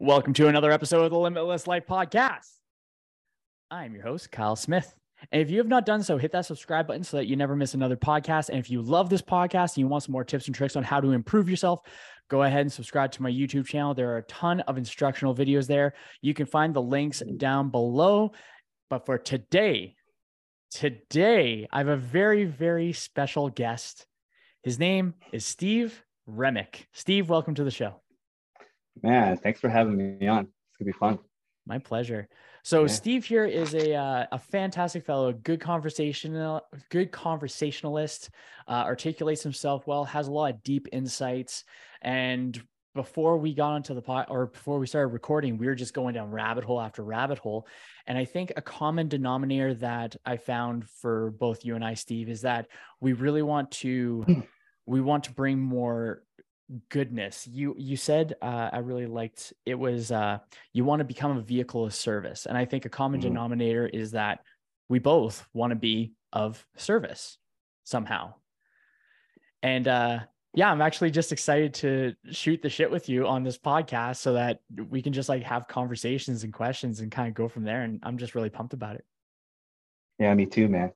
Welcome to another episode of the Limitless Life Podcast. I'm your host, Kyle Smith. And if you have not done so, hit that subscribe button so that you never miss another podcast. And if you love this podcast and you want some more tips and tricks on how to improve yourself, go ahead and subscribe to my YouTube channel. There are a ton of instructional videos there. You can find the links down below. But for today, today, I have a very, very special guest. His name is Steve Roemmich. Steve, welcome to the show. Man, thanks for having me on. It's gonna be fun. My pleasure. So Yeah. Steve here is a uh, a fantastic fellow, a good conversational, good conversationalist, uh, articulates himself well, has a lot of deep insights. And before we got onto the pot, or before we started recording, we were just going down rabbit hole after rabbit hole. And I think a common denominator that I found for both you and I, Steve, is that we really want to we want to bring more goodness you you said uh, i really liked it was uh you want to become a vehicle of service and i think a common Mhm. denominator is that we both want to be of service somehow and uh yeah i'm actually just excited to shoot the shit with you on this podcast so that we can just like have conversations and questions and kind of go from there and i'm just really pumped about it Yeah, me too, man.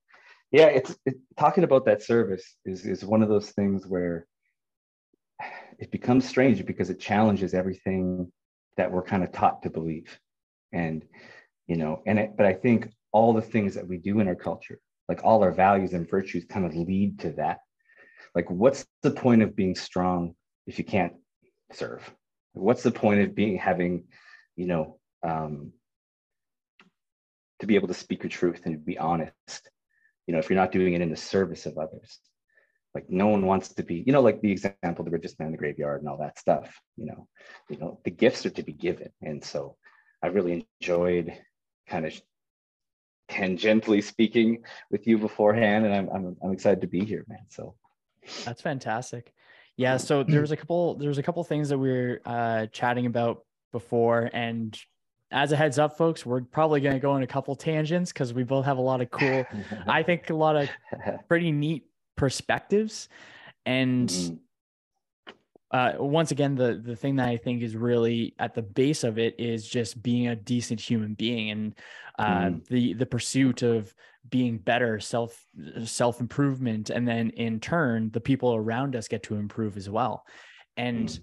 Yeah, it's it, talking about that service is is one of those things where it becomes strange because it challenges everything that we're kind of taught to believe, and you know, and it, but I think all the things that we do in our culture, like all our values and virtues, kind of lead to that. Like, what's the point of being strong if you can't serve? What's the point of being having, you know, um, to be able to speak your truth and be honest you know if you're not doing it in the service of others like no one wants to be you know like the example the richest man in the graveyard and all that stuff you know you know the gifts are to be given and so i really enjoyed kind of tangentially speaking with you beforehand and i'm i'm, I'm excited to be here man so That's fantastic. Yeah. So there was a couple, there was a couple things that we were uh, chatting about before, and as a heads up, folks, we're probably going to go on a couple tangents because we both have a lot of cool, I think, a lot of pretty neat perspectives. And Mhm. uh, once again, the the thing that I think is really at the base of it is just being a decent human being and uh, Mm. the the pursuit of being better, self self improvement, and then in turn, the people around us get to improve as well. And Mm.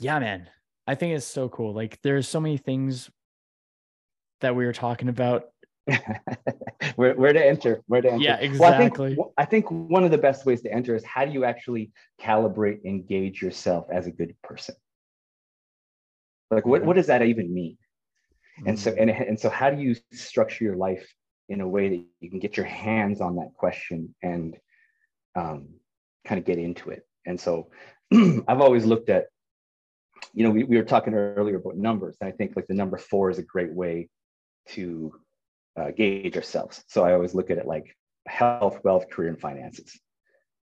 yeah, man, I think it's so cool. Like there's so many things that we were talking about. where, where to enter where to enter. Yeah, Well, I think, exactly. I think one of the best ways to enter is how do you actually calibrate engage yourself as a good person? Like what, what does that even mean? And so Mm. and, and so how do you structure your life in a way that you can get your hands on that question and um, kind of get into it? And so i've always looked at you know we, we were talking earlier about numbers and i think like the number four is a great way to uh, gauge ourselves so i always look at it like health wealth career and finances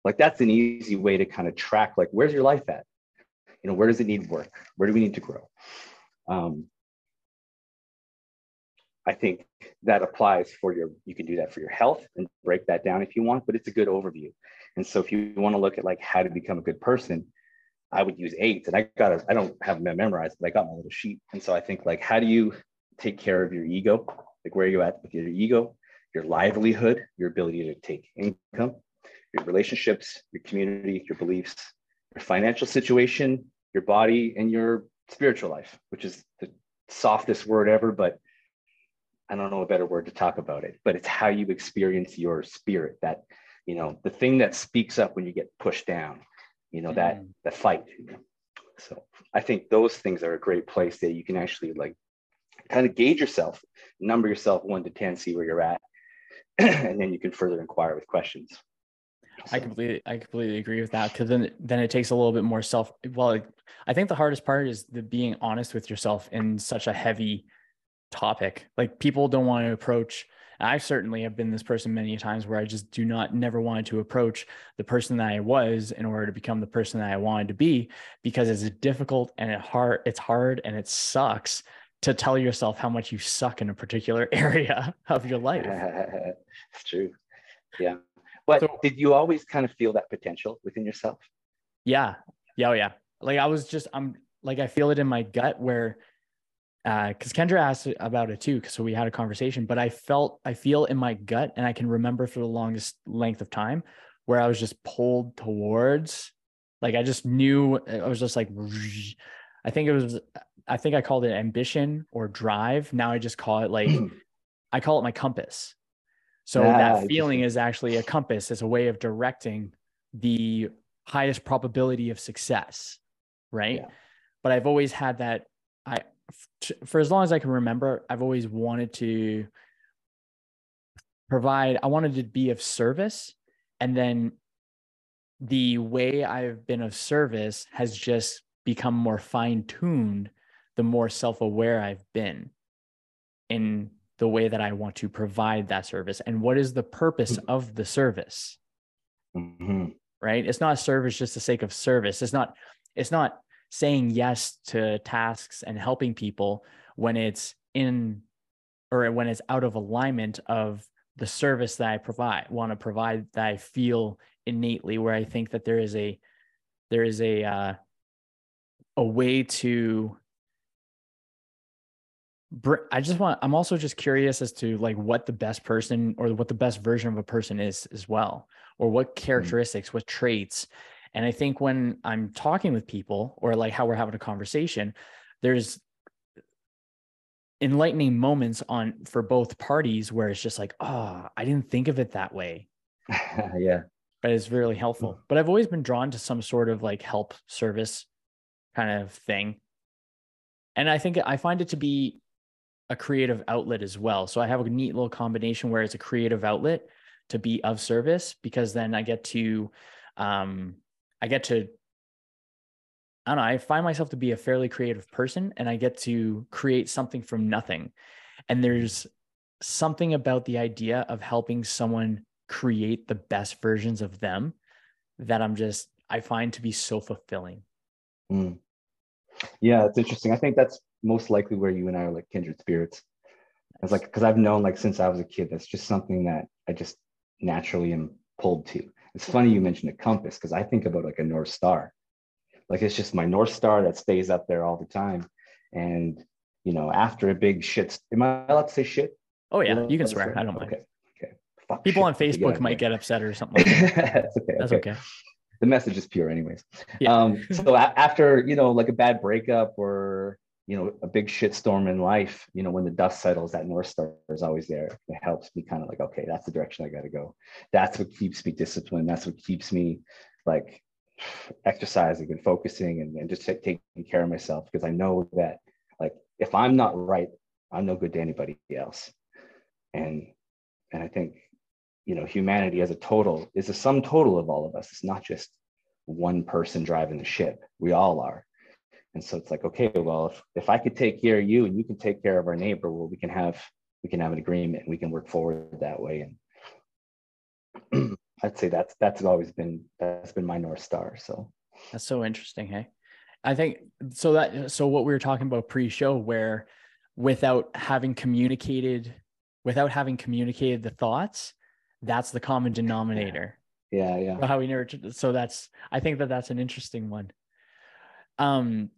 like that's an easy way to kind of track like where's your life at you know where does it need work where do we need to grow um, I think that applies for your, you can do that for your health and break that down if you want, but it's a good overview. And so if you want to look at like how to become a good person, I would use eight. And I got I don't have them memorized, but I got my little sheet. And so I think like, how do you take care of your ego? Like where you're you at with your ego, your livelihood, your ability to take income, your relationships, your community, your beliefs, your financial situation, your body, and your spiritual life, which is the softest word ever, but I don't know a better word to talk about it, but it's how you experience your spirit that, you know, the thing that speaks up when you get pushed down, you know, that Mm. that fight. So I think those things are a great place that you can actually like kind of gauge yourself, number yourself one to 10, see where you're at, and then you can further inquire with questions. I completely, I completely agree with that because then, then it takes a little bit more self. Well, I think the hardest part is the being honest with yourself in such a heavy topic. Like people don't want to approach. I certainly have been this person many times where I just do not never wanted to approach the person that I was in order to become the person that I wanted to be because it's difficult and it hard. It's hard and it sucks to tell yourself how much you suck in a particular area of your life. it's true. Yeah. But So- did you always kind of feel that potential within yourself? Yeah. Yeah. Oh, yeah. Like I was just, I'm like I feel it in my gut where uh, because uh, Kendra asked about it too, so we had a conversation. But I felt, I feel in my gut, and I can remember for the longest length of time where I was just pulled towards, like I just knew I was just like, I think it was, I think I called it ambition or drive. Now I just call it like, I call it my compass. So ah, that feeling is actually a compass. It's a way of directing the highest probability of success, right? Yeah. But I've always had that. I for as long as I can remember, I've always wanted to provide, I wanted to be of service. And then the way I've been of service has just become more fine tuned the more self aware I've been in the way that I want to provide that service. And what is the purpose mm-hmm. of the service? Mm-hmm. Right. It's not service just the sake of service. It's not, it's not saying yes to tasks and helping people when it's in or when it's out of alignment of the service that I provide want to provide that I feel innately where I think that there is a there is a uh, a way to I just want I'm also just curious as to like what the best person or what the best version of a person is as well or what mm-hmm. characteristics mm-hmm. what traits and I think when I'm talking with people or like how we're having a conversation, there's enlightening moments on for both parties where it's just like, oh, I didn't think of it that way. yeah. But it's really helpful. Mm. But I've always been drawn to some sort of like help service kind of thing. And I think I find it to be a creative outlet as well. So I have a neat little combination where it's a creative outlet to be of service because then I get to um, I get to I don't know, I find myself to be a fairly creative person and I get to create something from nothing. And there's something about the idea of helping someone create the best versions of them that I'm just I find to be so fulfilling. Mm. Yeah, it's interesting. I think that's most likely where you and I are like kindred spirits. It's like because I've known like since I was a kid, that's just something that I just naturally am pulled to. It's funny you mentioned a compass because I think about like a North Star. Like it's just my North Star that stays up there all the time. And, you know, after a big shit, am I allowed to say shit? Oh, yeah, you, you can swear. I don't mind. Okay. okay. Fuck People on Facebook might get upset or something like that. That's okay. That's okay. okay. The message is pure, anyways. Yeah. Um, so after, you know, like a bad breakup or you know, a big shitstorm in life, you know, when the dust settles, that North Star is always there. It helps me kind of like, okay, that's the direction I got to go. That's what keeps me disciplined. That's what keeps me like exercising and focusing and, and just t- taking care of myself because I know that like if I'm not right, I'm no good to anybody else. And and I think you know humanity as a total is a sum total of all of us. It's not just one person driving the ship. We all are. And so it's like, okay, well, if, if I could take care of you and you can take care of our neighbor, well, we can have we can have an agreement and we can work forward that way. And I'd say that's that's always been that's been my north star. So that's so interesting. Hey, I think so that so what we were talking about pre-show, where without having communicated, without having communicated the thoughts, that's the common denominator. Yeah, yeah. How we never. So that's I think that that's an interesting one. Um,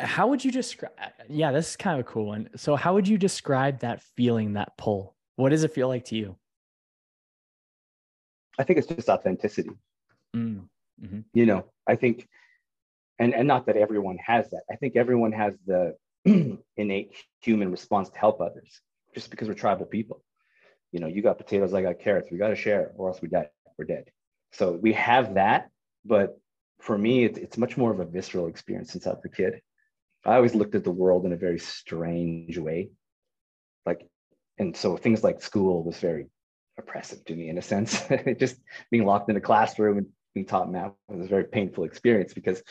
how would you describe yeah this is kind of a cool one. So how would you describe that feeling that pull? What does it feel like to you? I think it's just authenticity. Mm, mm-hmm. you know i think and and not that everyone has that. I think everyone has the innate human response to help others just because we're tribal people. You know you got potatoes i got carrots. We got to share or else we die. We're dead. So we have that but for me it's, it's much more of a visceral experience since i was a kid I always looked at the world in a very strange way. Like, and so things like school was very oppressive to me in a sense. Just being locked in a classroom and being taught math was a very painful experience because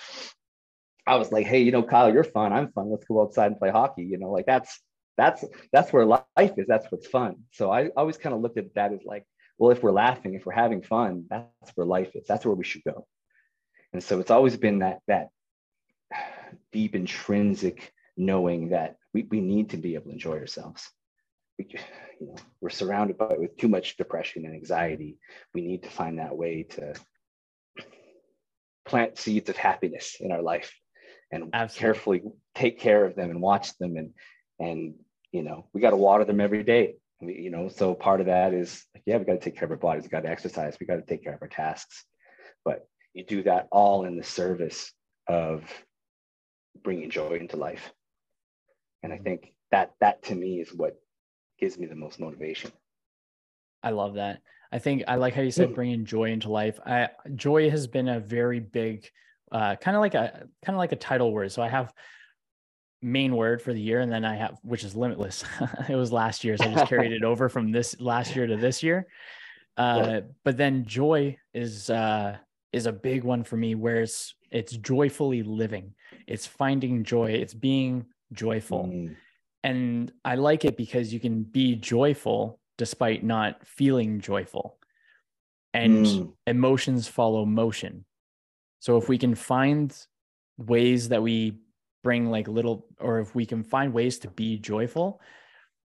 I was like, hey, you know, Kyle, you're fun. I'm fun. Let's go outside and play hockey. You know, like that's that's that's where life is. That's what's fun. So I always kind of looked at that as like, well, if we're laughing, if we're having fun, that's where life is. That's where we should go. And so it's always been that that deep intrinsic knowing that we, we need to be able to enjoy ourselves. We, you know, we're surrounded by with too much depression and anxiety. We need to find that way to plant seeds of happiness in our life. and Absolutely. carefully take care of them and watch them and and you know we got to water them every day we, you know so part of that is like yeah we got to take care of our bodies we got to exercise we got to take care of our tasks but you do that all in the service of bringing joy into life and i think that that to me is what gives me the most motivation I love that. I think I like how you said Mm. bringing joy into life. I joy has been a very big, uh, kind of like a kind of like a title word. So I have main word for the year, and then I have which is limitless. it was last year, so I just carried it over from this last year to this year. Uh, but then joy is uh, is a big one for me, where it's it's joyfully living. It's finding joy. It's being joyful Mm, and I like it because you can be joyful despite not feeling joyful. And Mm. emotions follow motion. So if we can find ways that we bring like little or if we can find ways to be joyful,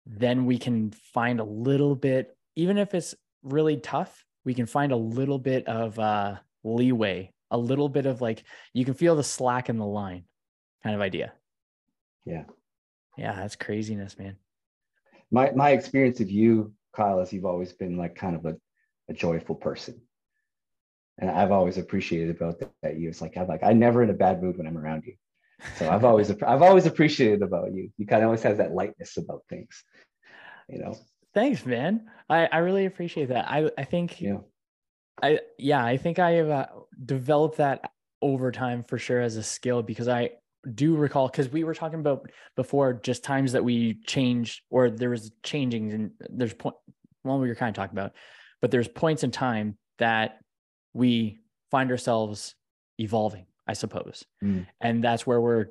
then we can find a little bit even if it's really tough, we can find a little bit of uh leeway, a little bit of like you can feel the slack in the line kind of idea. yeah Yeah, that's craziness, man. my my experience of you kyle is you've always been like kind of a, a joyful person and i've always appreciated about that, that you it's like i'm like i'm never in a bad mood when i'm around you so i've always i've always appreciated about you you kind of always have that lightness about things you know Thanks, man. I, I really appreciate that. I, I think yeah I yeah, I think I have uh, developed that over time for sure as a skill because I do recall because we were talking about before just times that we changed or there was changing and there's point well we were kind of talking about but there's points in time that we find ourselves evolving i suppose. Mm. and that's where we're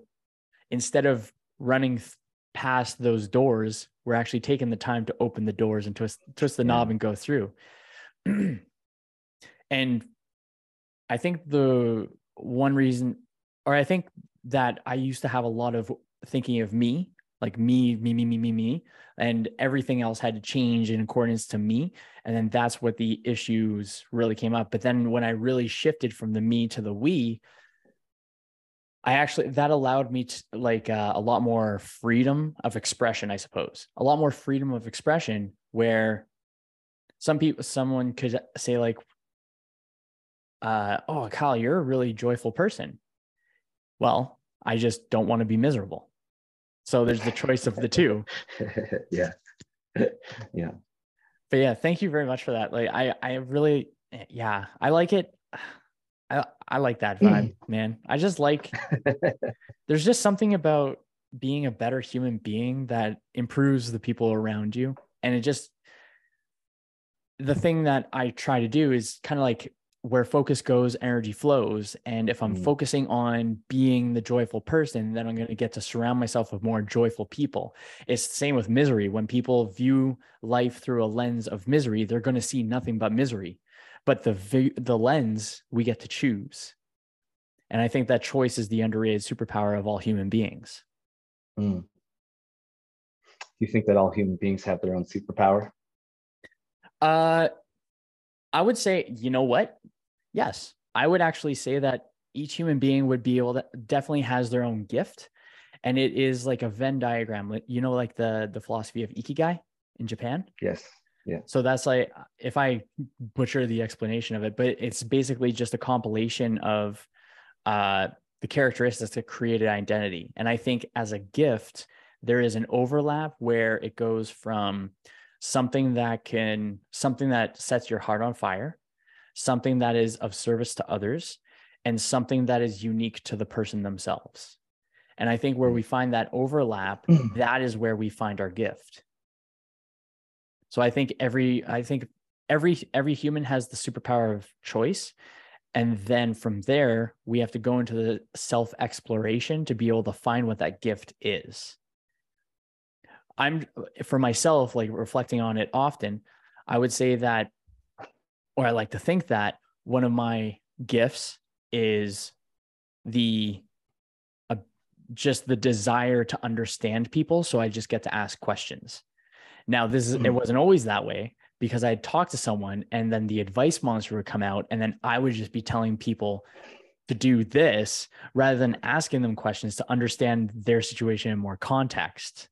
instead of running th- past those doors we're actually taking the time to open the doors and twist twist the knob and go through and i think the one reason or i think that i used to have a lot of thinking of me like me me me me me me and everything else had to change in accordance to me and then that's what the issues really came up but then when i really shifted from the me to the we I actually that allowed me to like uh, a lot more freedom of expression, I suppose. A lot more freedom of expression where some people someone could say like uh oh Kyle, you're a really joyful person. Well, I just don't want to be miserable. So there's the choice of the two. yeah yeah But yeah, thank you very much for that. Like I I really yeah, I like it. I I like that vibe, man. I just like there's just something about being a better human being that improves the people around you and it just the thing that i try to do is kind of like where focus goes energy flows and if i'm Mm. focusing on being the joyful person then i'm going to get to surround myself with more joyful people it's the same with misery when people view life through a lens of misery they're going to see nothing but misery but the the lens we get to choose and I think that choice is the underrated superpower of all human beings. Mm. Do you think that all human beings have their own superpower? Uh, I would say, you know what? Yes, I would actually say that each human being would be able to definitely has their own gift, and it is like a Venn diagram. You know, like the the philosophy of ikigai in Japan. Yes. Yeah. So that's like if I butcher the explanation of it, but it's basically just a compilation of uh, the characteristics that created identity. And I think as a gift, there is an overlap where it goes from something that can something that sets your heart on fire, something that is of service to others, and something that is unique to the person themselves. And I think where we mm. find that overlap, mm. that is where we find our gift. So I think every I think every every human has the superpower of choice and then from there we have to go into the self exploration to be able to find what that gift is. I'm for myself like reflecting on it often, I would say that or I like to think that one of my gifts is the uh, just the desire to understand people so I just get to ask questions. Now, this is it Mhm. wasn't always that way because I'd talk to someone and then the advice monster would come out and then I would just be telling people to do this rather than asking them questions to understand their situation in more context.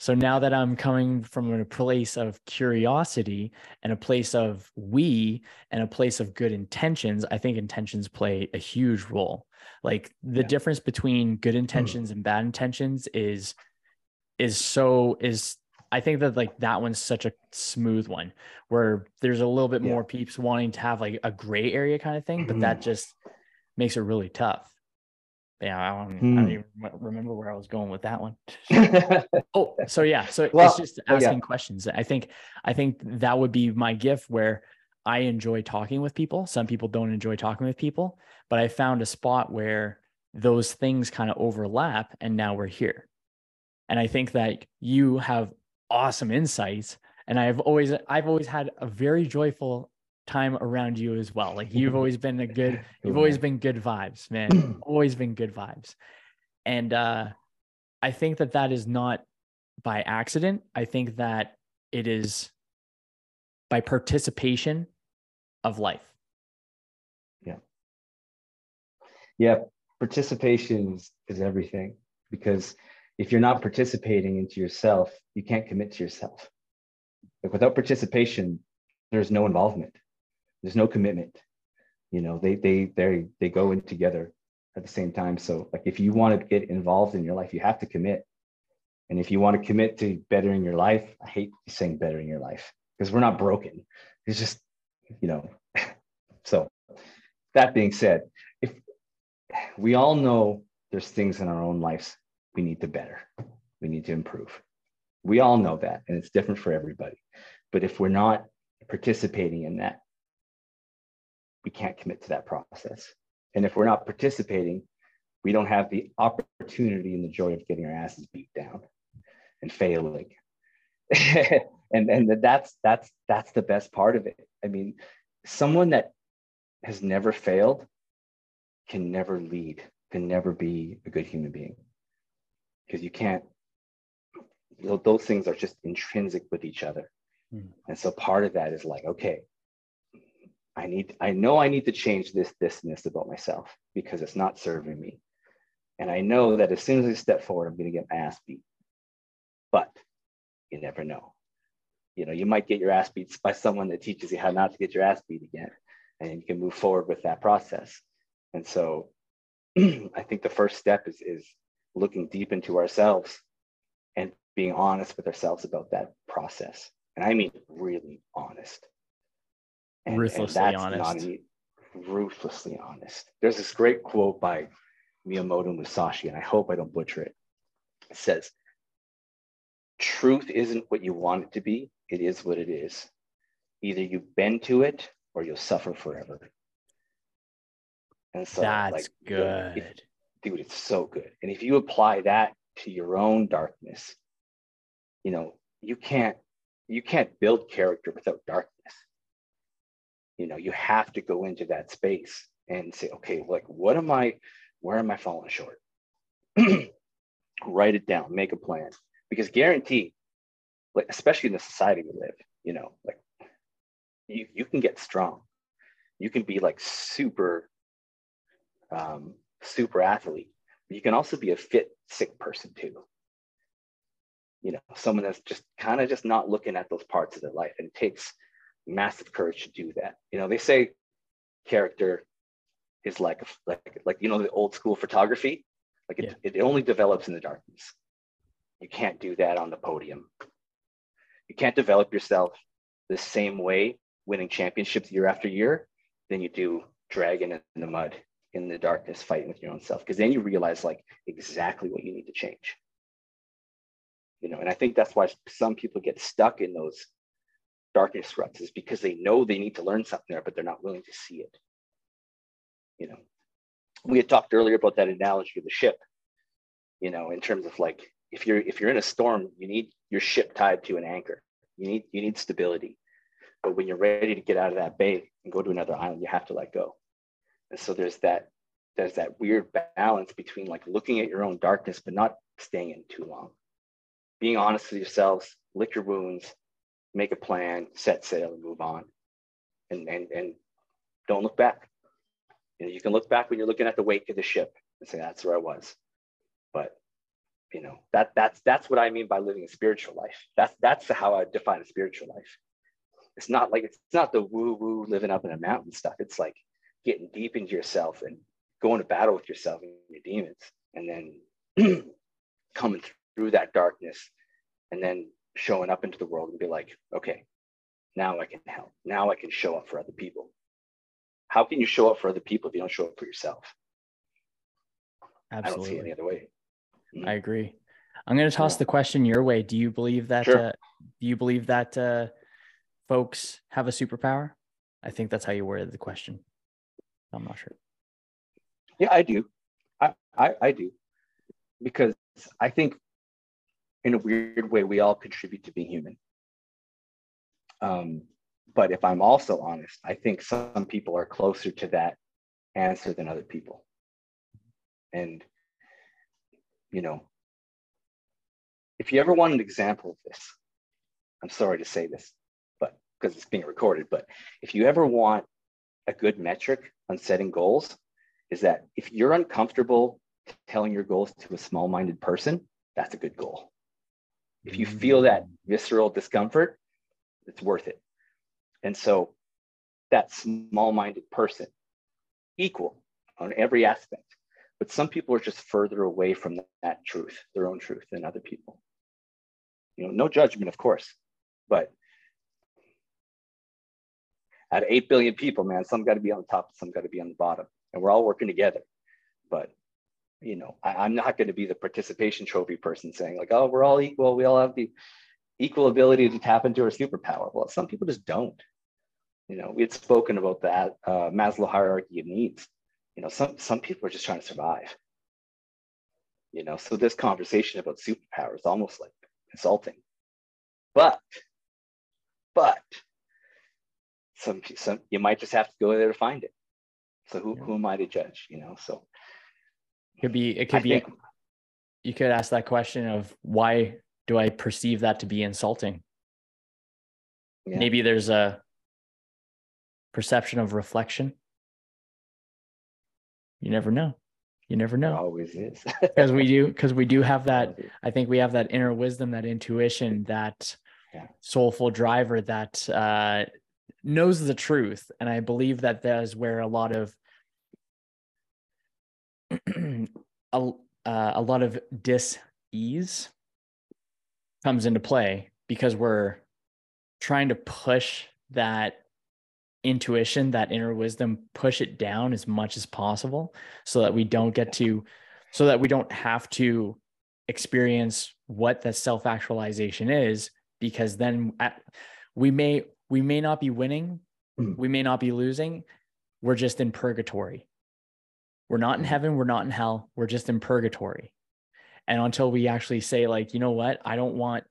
So now that I'm coming from a place of curiosity and a place of we and a place of good intentions, I think intentions play a huge role. Like the yeah. difference between good hmm. intentions and bad intentions is is so is I think that like that one's such a smooth one where there's a little bit yeah. more peeps wanting to have like a gray area kind of thing, but that mm-hmm. just makes it really tough. Yeah, I don't, hmm. I don't, even remember where I was going with that one. oh, so yeah, so well, it's just asking oh, yeah. questions. I think I think that would be my gift where I enjoy talking with people. Some people don't enjoy talking with people, but I found a spot where those things kind of overlap, and now we're here. And I think that you have awesome insights and i've always i've always had a very joyful time around you as well. Like you've always been a good you've always been good vibes man. Always been good vibes. And uh i think that that is not by accident. I think that it is by participation of life. Yeah. Yeah participation is, is everything. Because if you're not participating into yourself, you can't commit to yourself. Like without participation, there's no involvement. There's no commitment. You know, they they they they go in together at the same time. So like if you want to get involved in your life, you have to commit. And if you want to commit to bettering your life, I hate saying bettering your life because we're not broken. It's just, you know, so that being said, if we all know there's things in our own lives we need to better. We need to improve. We all know that, and it's different for everybody. But if we're not participating in that, we can't commit to that process. And if we're not participating, we don't have the opportunity and the joy of getting our asses beat down and failing. and and that's that's that's the best part of it. I mean, someone that has never failed can never lead, can never be a good human being because you can't those things are just intrinsic with each other mm. and so part of that is like okay i need i know i need to change this this and this about myself because it's not serving me and i know that as soon as i step forward i'm going to get my ass beat but you never know you know you might get your ass beat by someone that teaches you how not to get your ass beat again and you can move forward with that process and so i think the first step is is looking deep into ourselves and being honest with ourselves about that process. And I mean really honest. And, ruthlessly and honest. ruthlessly honest. There's this great quote by Miyamoto Musashi, and I hope I don't butcher it. It says, Truth isn't what you want it to be, it is what it is. Either you bend to it or you'll suffer forever. And so that's like, good. If, dude, it's so good. And if you apply that to your own darkness, you know, you can't you can't build character without darkness. You know, you have to go into that space and say, okay, like what am I, where am I falling short? Write it down, make a plan. Because guarantee, like especially in the society we live, you know, like you, you can get strong. You can be like super um, super athlete. But you can also be a fit, sick person too. You know, someone that's just kind of just not looking at those parts of their life. And it takes massive courage to do that. You know, they say character is like like like you know the old school photography. Like it, yeah. it only develops in the darkness. You can't do that on the podium. You can't develop yourself the same way winning championships year after year than you do dragging in the mud in the darkness fighting with your own self because then you realize like exactly what you need to change you know and i think that's why some people get stuck in those darkness ruts is because they know they need to learn something there but they're not willing to see it. You know we had talked earlier about that analogy of the ship you know in terms of like if you're if you're in a storm you need your ship tied to an anchor. You need you need stability. But when you're ready to get out of that bay and go to another island you have to let go. And so there's that there's that weird balance between like looking at your own darkness but not staying in too long. Being honest with yourselves lick your wounds make a plan set sail and move on and and, and don't look back You know, you can look back when you're looking at the wake of the ship and say, that's where I was. But you know, that that's that's what I mean by living a spiritual life. That's that's how I define a spiritual life. It's not like it's not the woo-woo living up in a mountain stuff. It's like getting deep into yourself and going to battle with yourself and your demons, and then coming through that darkness, and then showing up into the world and be like, okay, now I can help. Now I can show up for other people. How can you show up for other people if you don't show up for yourself? Absolutely. I don't see any other way. Mm-hmm. I agree. I'm going to toss yeah. the question your way. Do you believe that? Sure. Uh, do you believe that uh, folks have a superpower? I think that's how you worded the question. I'm not sure. Yeah, I do. I, I, I do. Because I think in a weird way, we all contribute to being human. Um, but if I'm also honest, I think some people are closer to that answer than other people. And, you know, if you ever want an example of this, I'm sorry to say this, but because it's being recorded, but if you ever want a good metric on setting goals, is that if you're uncomfortable telling your goals to a small minded person, that's a good goal. If you mm. feel that visceral discomfort, it's worth it. And so that small minded person, equal on every aspect. But some people are just further away from that truth, their own truth, than other people. You know, no judgment, of course, but out of 8 billion people, man, some got to be on the top, some got to be on the bottom. And we're all working together. But you know, I, am not going to be the participation trophy person saying like, oh, we're all equal. We all have the equal ability to tap into our superpower. Well, some people just don't. You know, we had spoken about that uh, Maslow hierarchy of needs. You know, some some people are just trying to survive. You know, so this conversation about superpower is almost like insulting. But, but some some you might just have to go there to find it. So who, yeah. who am I to judge? You know, so could be it could I be think, you could ask that question of why do I perceive that to be insulting? Yeah. Maybe there's a perception of reflection. You never know. You never know. There always is. Because we do, because we do have that. I think we have that inner wisdom, that intuition, that yeah. soulful driver that uh, knows the truth. And I believe that that is where a lot of a, uh, a lot of dis-ease comes into play because we're trying to push that intuition, that inner wisdom, push it down as much as possible so that we don't get to, so that we don't have to experience what that self actualization is, because then at, we may, we may not be winning, mm. we may not be losing, we're just in purgatory. We're not in heaven, we're not in hell, we're just in purgatory. And until we actually say, like, you know what, I don't want,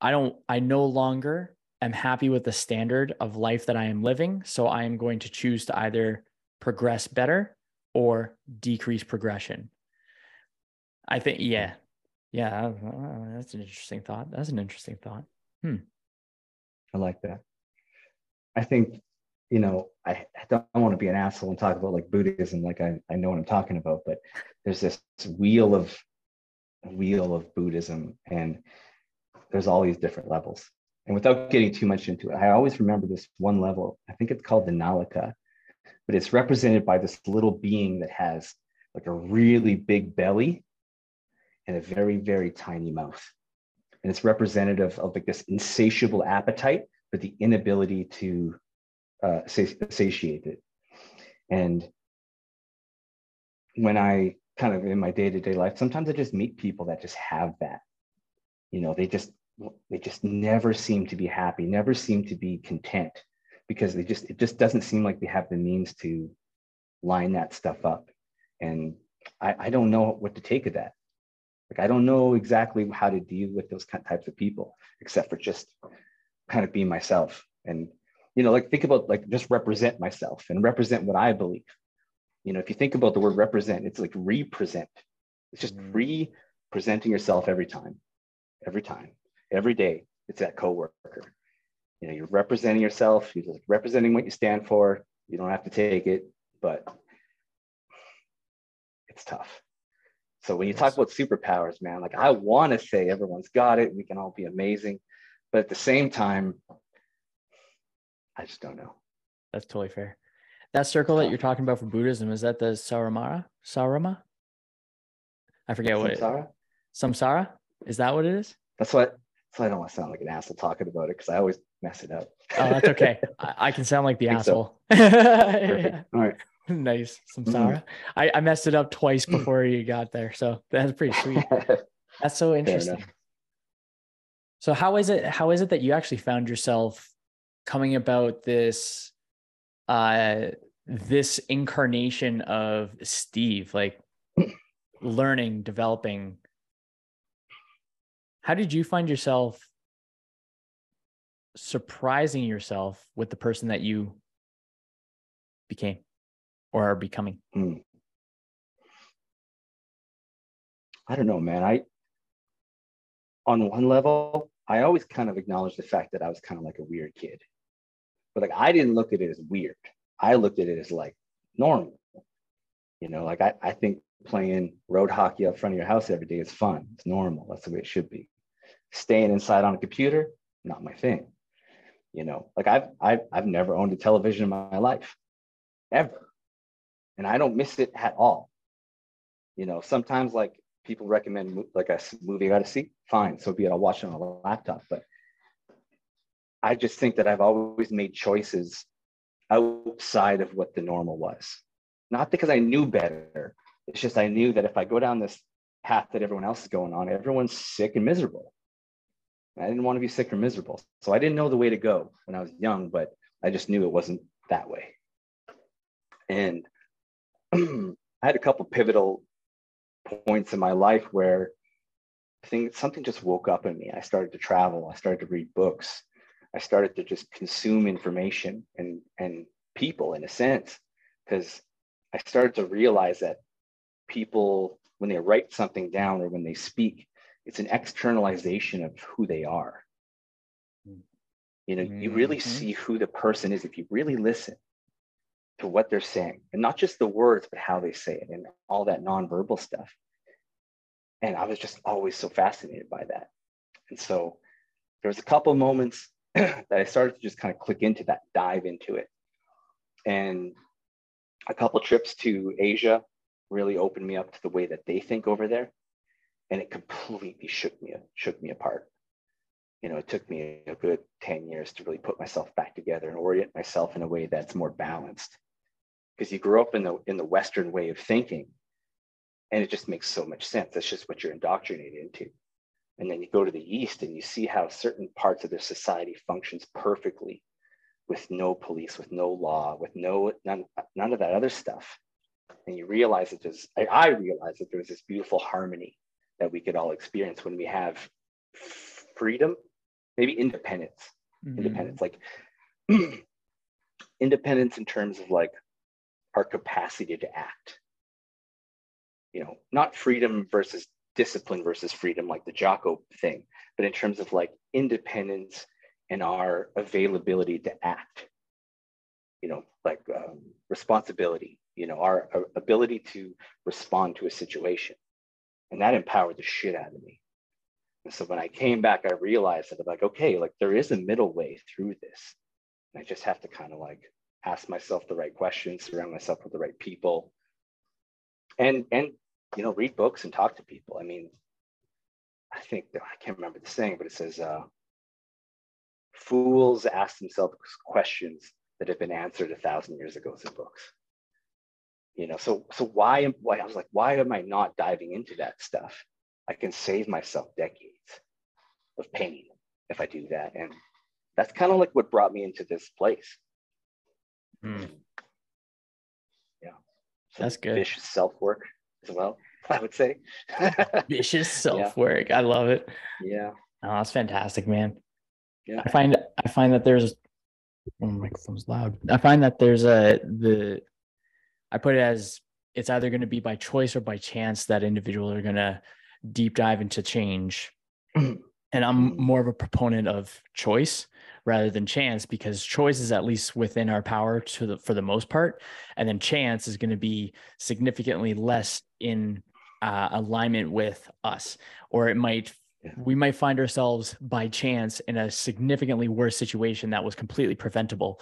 I don't, I no longer am happy with the standard of life that I am living. So I am going to choose to either progress better or decrease progression. I think, yeah, yeah, that's an interesting thought. That's an interesting thought. Hmm. I like that. I think you know, I, don't want to be an asshole and talk about like Buddhism, like I, I know what I'm talking about, but there's this wheel of wheel of Buddhism and there's all these different levels. And without getting too much into it, I always remember this one level. I think it's called the Nalika, but it's represented by this little being that has like a really big belly and a very, very tiny mouth. And it's representative of like this insatiable appetite, but the inability to uh, satiated. And when I kind of in my day to day life, sometimes I just meet people that just have that. You know, they just they just never seem to be happy, never seem to be content because they just it just doesn't seem like they have the means to line that stuff up. And I, I don't know what to take of that. Like I don't know exactly how to deal with those types of people, except for just kind of being myself and you know, like think about like just represent myself and represent what I believe. You know, if you think about the word represent, it's like represent. It's just mm-hmm. re-presenting yourself every time, every time, every day. It's that coworker. You know, you're representing yourself. You're representing what you stand for. You don't have to take it, but it's tough. So when you talk about superpowers, man, like I want to say everyone's got it, we can all be amazing, but at the same time, I just don't know. That's totally fair. That circle that you're talking about for Buddhism is that the Saramara? Sarama? I forget what Samsara? it. Samsara? Is that what it is? That's what. That's why I don't want to sound like an asshole talking about it because I always mess it up. Oh, that's okay. I, I can sound like the Think so. asshole. All right. nice. Mm-hmm. Samsara. I, I messed it up twice before you got there. So that's pretty sweet. That's so interesting. So how is it how is it that you actually found yourself coming about this uh this incarnation of Steve like learning developing how did you find yourself surprising yourself with the person that you became or are becoming Hmm. I don't know, man. I, on one level, I always kind of acknowledge the fact that I was kind of like a weird kid. But like, I didn't look at it as weird. I looked at it as like normal. You know, like I, I think playing road hockey out front of your house every day is fun. It's normal. That's the way it should be. Staying inside on a computer, not my thing. You know, like I've, I've, I've never owned a television in my life, ever. And I don't miss it at all. You know, sometimes like people recommend like a movie I got to see, fine, so be it. I'll watch it on a laptop. But I just think that I've always made choices outside of what the normal was. Not because I knew better. It's just I knew that if I go down this path that everyone else is going on, everyone's sick and miserable. I didn't want to be sick or miserable. So I didn't know the way to go when I was young, but I just knew it wasn't that way. And I had a couple pivotal points in my life where I think something just woke up in me. I started to travel. I started to read books. I started to just consume information and and people in a sense, because I started to realize that people, when they write something down or when they speak, it's an externalization of who they are. You know, you really Mhm. see who the person is if you really listen to what they're saying, and not just the words, but how they say it and all that nonverbal stuff. And I was just always so fascinated by that. And so there was a couple moments that I started to just kind of click into that, dive into it. And a couple trips to Asia really opened me up to the way that they think over there. And it completely shook me, shook me apart. You know, it took me a good 10 years to really put myself back together and orient myself in a way that's more balanced. Because you grew up in the in the Western way of thinking, and it just makes so much sense. That's just what you're indoctrinated into. And then you go to the East and you see how certain parts of their society functions perfectly with no police, with no law, with no none, none of that other stuff. And you realize that there's, I, I realized that there's this beautiful harmony that we could all experience when we have freedom, maybe independence, Mhm. independence, like independence in terms of like our capacity to act. You know, not freedom versus discipline versus freedom, like the Jocko thing, but in terms of like independence and our availability to act. You know, like um, responsibility. You know, our, our ability to respond to a situation, and that empowered the shit out of me. And so when I came back, I realized that I'm like, okay, like there is a middle way through this. And I just have to kind of like ask myself the right questions, surround myself with the right people, and and you know, read books and talk to people. I mean, I think that I can't remember the saying, but it says, uh, "Fools ask themselves questions that have been answered a thousand years ago in books." You know, so so why am why I was like, why am I not diving into that stuff? I can save myself decades of pain if I do that, and that's kind of like what brought me into this place. Mm. Some That's good. Vicious self work as well, I would say. Vicious self work. I love it. yeah. Oh, that's fantastic, man. Yeah. I find I find that there's oh, my microphone's loud. I find that there's a the I put it as it's either going to be by choice or by chance that individuals are going to deep dive into change. and I'm more of a proponent of choice rather than chance because choice is at least within our power to the, for the most part. And then chance is going to be significantly less in uh, alignment with us, or it might we might find ourselves by chance in a significantly worse situation that was completely preventable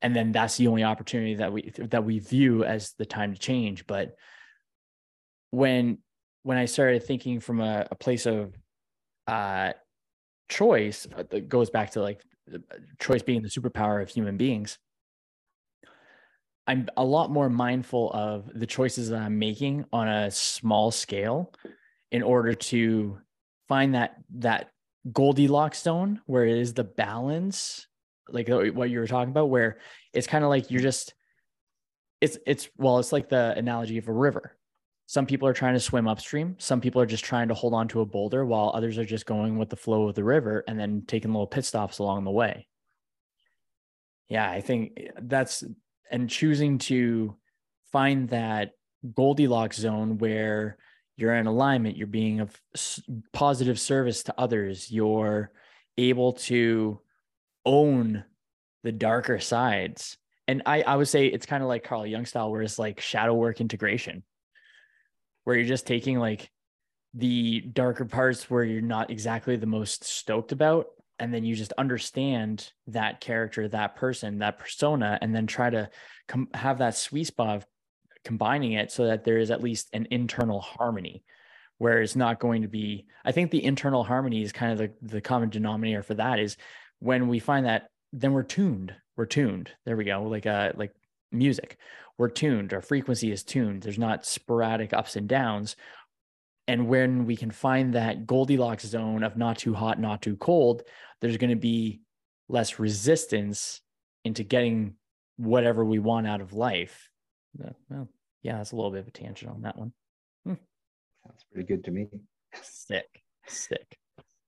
and then that's the only opportunity that we that we view as the time to change but when when i started thinking from a, a place of uh choice uh, that goes back to like choice being the superpower of human beings i'm a lot more mindful of the choices that i'm making on a small scale in order to find that that goldilocks zone where it is the balance like what you were talking about where it's kind of like you're just it's it's well it's like the analogy of a river some people are trying to swim upstream. Some people are just trying to hold on to a boulder while others are just going with the flow of the river and then taking little pit stops along the way. Yeah i think that's and choosing to find that goldilocks zone where you're in alignment you're being of positive service to others you're able to own the darker sides. And I, I would say it's kind of like Carl Jung style, where it's like shadow work integration, where you're just taking like the darker parts where you're not exactly the most stoked about. And then you just understand that character, that person, that persona, and then try to com- have that sweet spot of combining it so that there is at least an internal harmony where it's not going to be i think the internal harmony is kind of the, the common denominator for that is when we find that then we're tuned we're tuned there we go like uh like music. We're tuned our frequency is tuned. There's not sporadic ups and downs. And when we can find that goldilocks zone of not too hot not too cold there's going to be less resistance into getting whatever we want out of life. Well yeah that's a little bit of a tangent on that one. Hmm. sounds pretty good to me. Sick sick.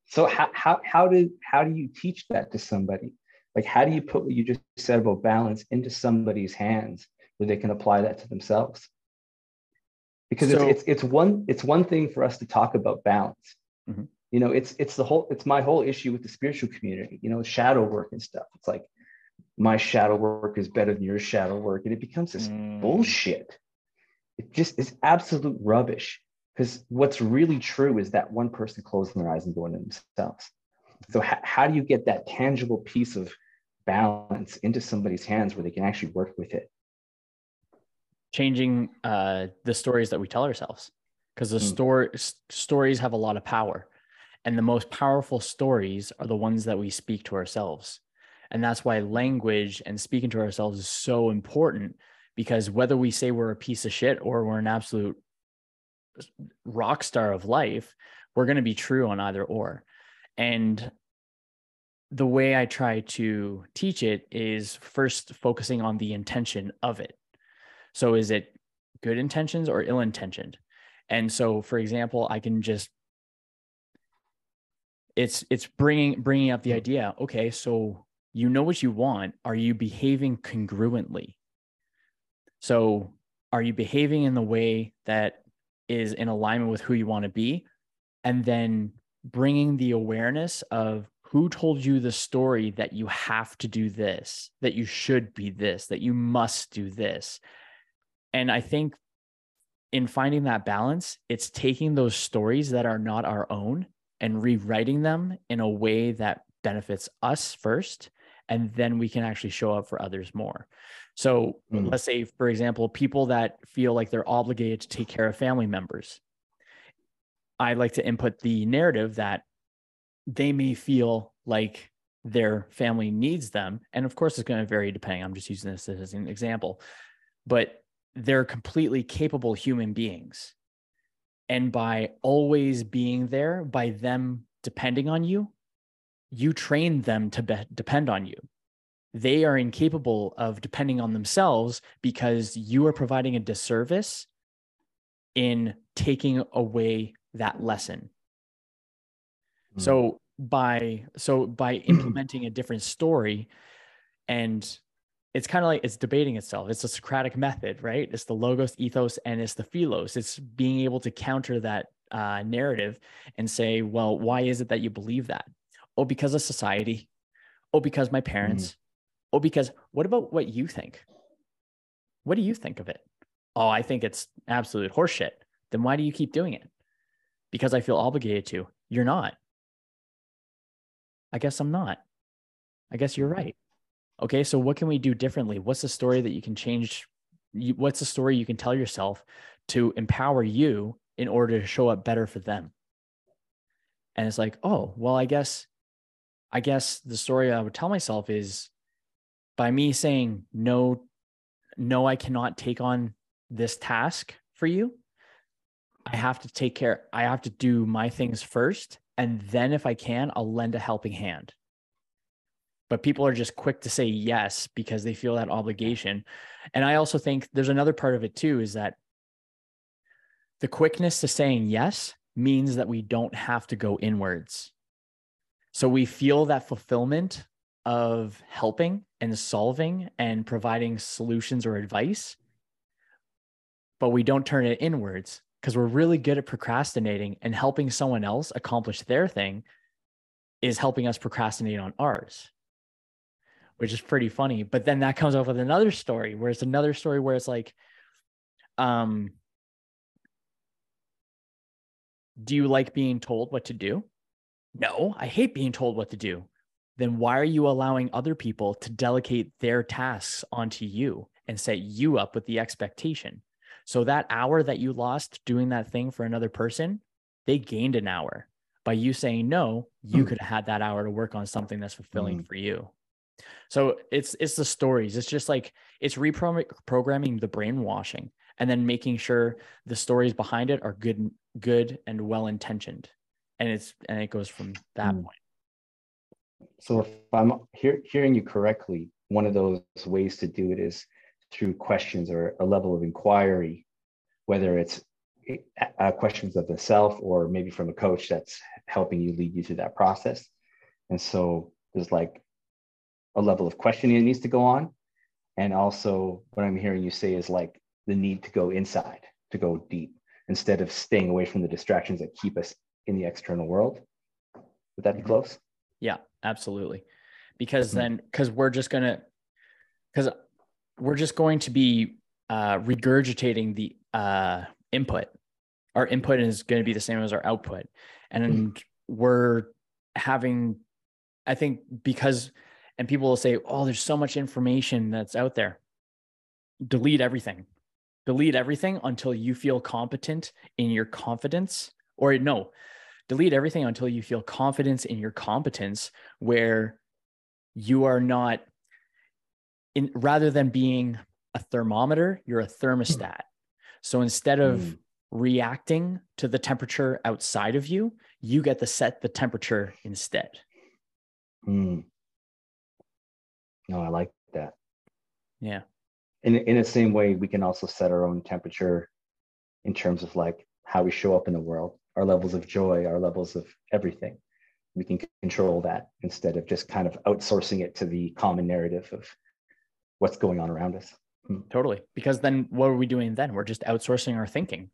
So how, how, how do how do you teach that to somebody? Like how do you put what you just said about balance into somebody's hands where they can apply that to themselves? Because so, it's, it's it's one it's one thing for us to talk about balance. Mm-hmm. You know, it's it's the whole it's my whole issue with the spiritual community. You know, shadow work and stuff. It's like my shadow work is better than your shadow work, and it becomes this mm. bullshit. It just is absolute rubbish. Because what's really true is that one person closing their eyes and going to themselves. So, h- how do you get that tangible piece of balance into somebody's hands where they can actually work with it? Changing uh, the stories that we tell ourselves, because the mm. story stories have a lot of power, and the most powerful stories are the ones that we speak to ourselves, and that's why language and speaking to ourselves is so important. Because whether we say we're a piece of shit or we're an absolute rock star of life, we're going to be true on either or. And the way I try to teach it is first focusing on the intention of it. So is it good intentions or ill intentioned? And so for example, I can just it's it's bringing bringing up the hmm. idea, okay, so you know what you want, are you behaving congruently? So are you behaving in the way that is in alignment with who you want to be and then bringing the awareness of who told you the story that you have to do this that you should be this that you must do this and i think in finding that balance it's taking those stories that are not our own and rewriting them in a way that benefits us first and then we can actually show up for others more so mm. let's say, for example, people that feel like they're obligated to take care of family members. I like to input the narrative that they may feel like their family needs them. And of course, it's going to vary depending. I'm just using this as an example, but they're completely capable human beings. And by always being there, by them depending on you, you train them to be- depend on you they are incapable of depending on themselves because you are providing a disservice in taking away that lesson. Mm. So by so by implementing a different story and it's kind of like it's debating itself. It's a Socratic method, right? It's the logos, ethos, and it's the philos. It's being able to counter that uh, narrative and say, well, why is it that you believe that? Oh, because of society. Oh, because my parents. Mm. Oh, because what about what you think? What do you think of it? Oh, I think it's absolute horseshit. Then why do you keep doing it? Because I feel obligated to. You're not. I guess I'm not. I guess you're right. Okay, so what can we do differently? What's the story that you can change? What's the story you can tell yourself to empower you in order to show up better for them? And it's like, oh, well, I guess, I guess the story I would tell myself is by me saying no, no, I cannot take on this task for you. I have to take care, I have to do my things first. And then if I can, I'll lend a helping hand but people are just quick to say yes because they feel that obligation. And I also think there's another part of it too is that the quickness to saying yes means that we don't have to go inwards. So we feel that fulfillment of helping and solving and providing solutions or advice, but we don't turn it inwards because we're really good at procrastinating and helping someone else accomplish their thing is helping us procrastinate on ours which is pretty funny. But then that comes up with another story where it's another story where it's like, um, do you like being told what to do? No, I hate being told what to do. Then why are you allowing other people to delegate their tasks onto you and set you up with the expectation? So that hour that you lost doing that thing for another person, they gained an hour. By you saying no, you mm. could have had that hour to work on something that's fulfilling mm. for you. So it's it's the stories. It's just like it's reprogramming the brainwashing and then making sure the stories behind it are good good and well intentioned. And it's and it goes from that mm. point. So if I'm hear, hearing you correctly, one of those ways to do it is through questions or a level of inquiry, whether it's uh, questions of the self or maybe from a coach that's helping you lead you through that process. And so there's like a level of questioning that needs to go on. And also, what I'm hearing you say is like the need to go inside, to go deep, instead of staying away from the distractions that keep us in the external world. Would that be mm-hmm. close? Yeah, absolutely. Because mm-hmm. then, because we're just going to, because we're just going to be uh, regurgitating the uh, input. Our input is going to be the same as our output. And mm-hmm. we're having, I think, because and people will say, "Oh, there's so much information that's out there." Delete everything. Delete everything until you feel competent in your confidence or no. Delete everything until you feel confidence in your competence where you are not in rather than being a thermometer, you're a thermostat. So instead of mm. reacting to the temperature outside of you, you get to set the temperature instead. Mm. No, I like that. Yeah. In in the same way, we can also set our own temperature in terms of like how we show up in the world, our levels of joy, our levels of everything. We can control that instead of just kind of outsourcing it to the common narrative of what's going on around us. Hmm. Totally. Because then what are we doing then? We're just outsourcing our thinking.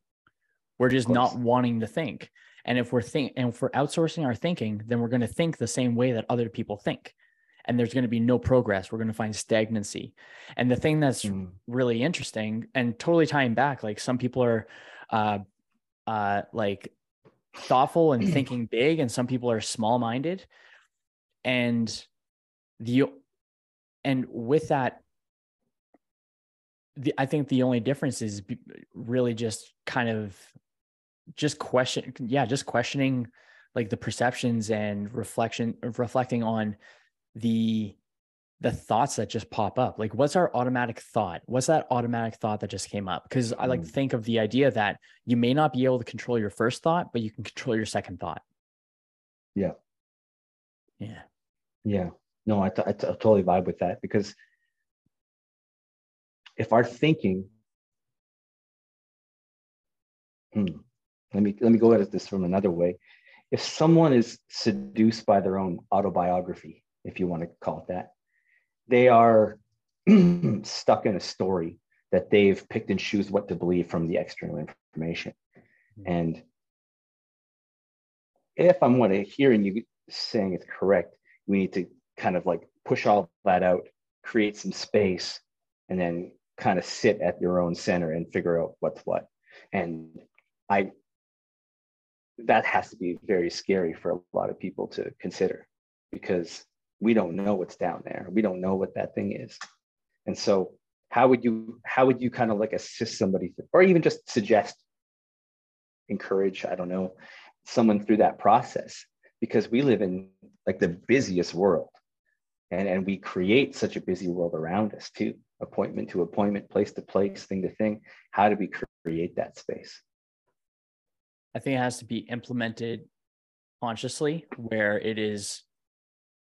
We're just not wanting to think. And if we're think and if we're outsourcing our thinking, then we're going to think the same way that other people think and there's going to be no progress. We're going to find stagnancy. And the thing that's mm. really interesting and totally tying back, like some people are uh, uh, like thoughtful and thinking big, and some people are small minded. And the and with that, the, I think the only difference is really just kind of just question, yeah, just questioning like the perceptions and reflection, reflecting on the the thoughts that just pop up. Like what's our automatic thought? What's that automatic thought that just came up? Because i like to mm. think of the idea that you may not be able to control your first thought but you can control your second thought. Yeah. Yeah. Yeah. No I, t- I, t- I totally vibe with that because if our thinking hmm, let me let me go at this from another way if someone is seduced by their own autobiography if you want to call it that. They are stuck in a story that they've picked and choose what to believe from the external information. Mm-hmm. And if I'm what I hearing you saying it's correct, we need to kind of like push all that out, create some space, and then kind of sit at your own center and figure out what's what. And I that has to be very scary for a lot of people to consider because we don't know what's down there. We don't know what that thing is. And so how would you how would you kind of like assist somebody or even just suggest encourage, I don't know, someone through that process because we live in like the busiest world and and we create such a busy world around us too appointment to appointment place to place thing to thing how do we create that space? I think it has to be implemented consciously where it is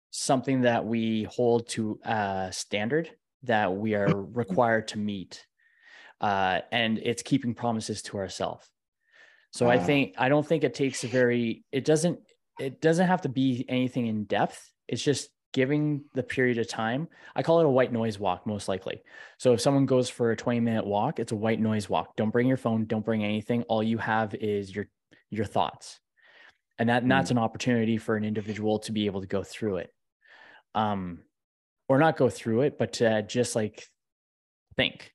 something that we hold to a standard that we are required to meet uh, and it's keeping promises to ourselves. So uh, i think i don't think it takes a very it doesn't it doesn't have to be anything in depth. It's just giving the period of time i call it a white noise walk most likely. So if someone goes for a 20 minute walk it's a white noise walk. Don't bring your phone don't bring anything. All you have is your your thoughts. And that and that's hmm. an opportunity for an individual to be able to go through it. Um or not go through it but to just like think.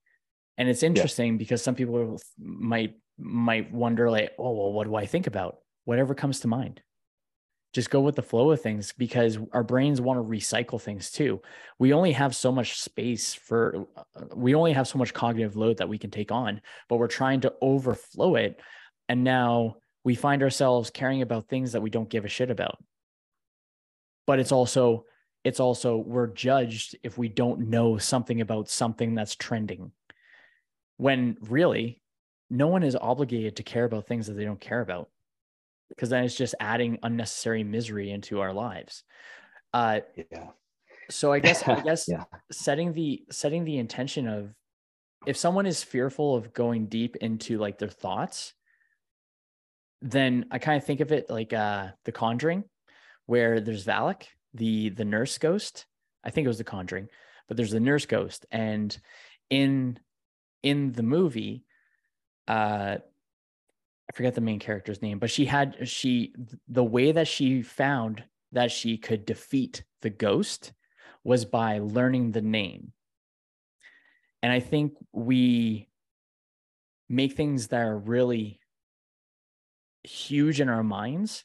And it's interesting yeah. because some people might might wonder like oh well what do i think about? Whatever comes to mind just go with the flow of things because our brains want to recycle things too. We only have so much space for, uh, we only have so much cognitive load that we can take on, but we're trying to overflow it. And now we find ourselves caring about things that we don't give a shit about. But it's also, it's also, we're judged if we don't know something about something that's trending. When really, no one is obligated to care about things that they don't care about because then it's just adding unnecessary misery into our lives. Uh, yeah. So I guess I guess yeah. setting the setting the intention of if someone is fearful of going deep into like their thoughts, then I kind of think of it like uh, The Conjuring, where there's Valak, the the nurse ghost. I think it was The Conjuring, but there's the nurse ghost, and in in the movie, uh, I forget the main character's name, but she had she the way that she found that she could defeat the ghost was by learning the name. And I think we make things that are really huge in our minds,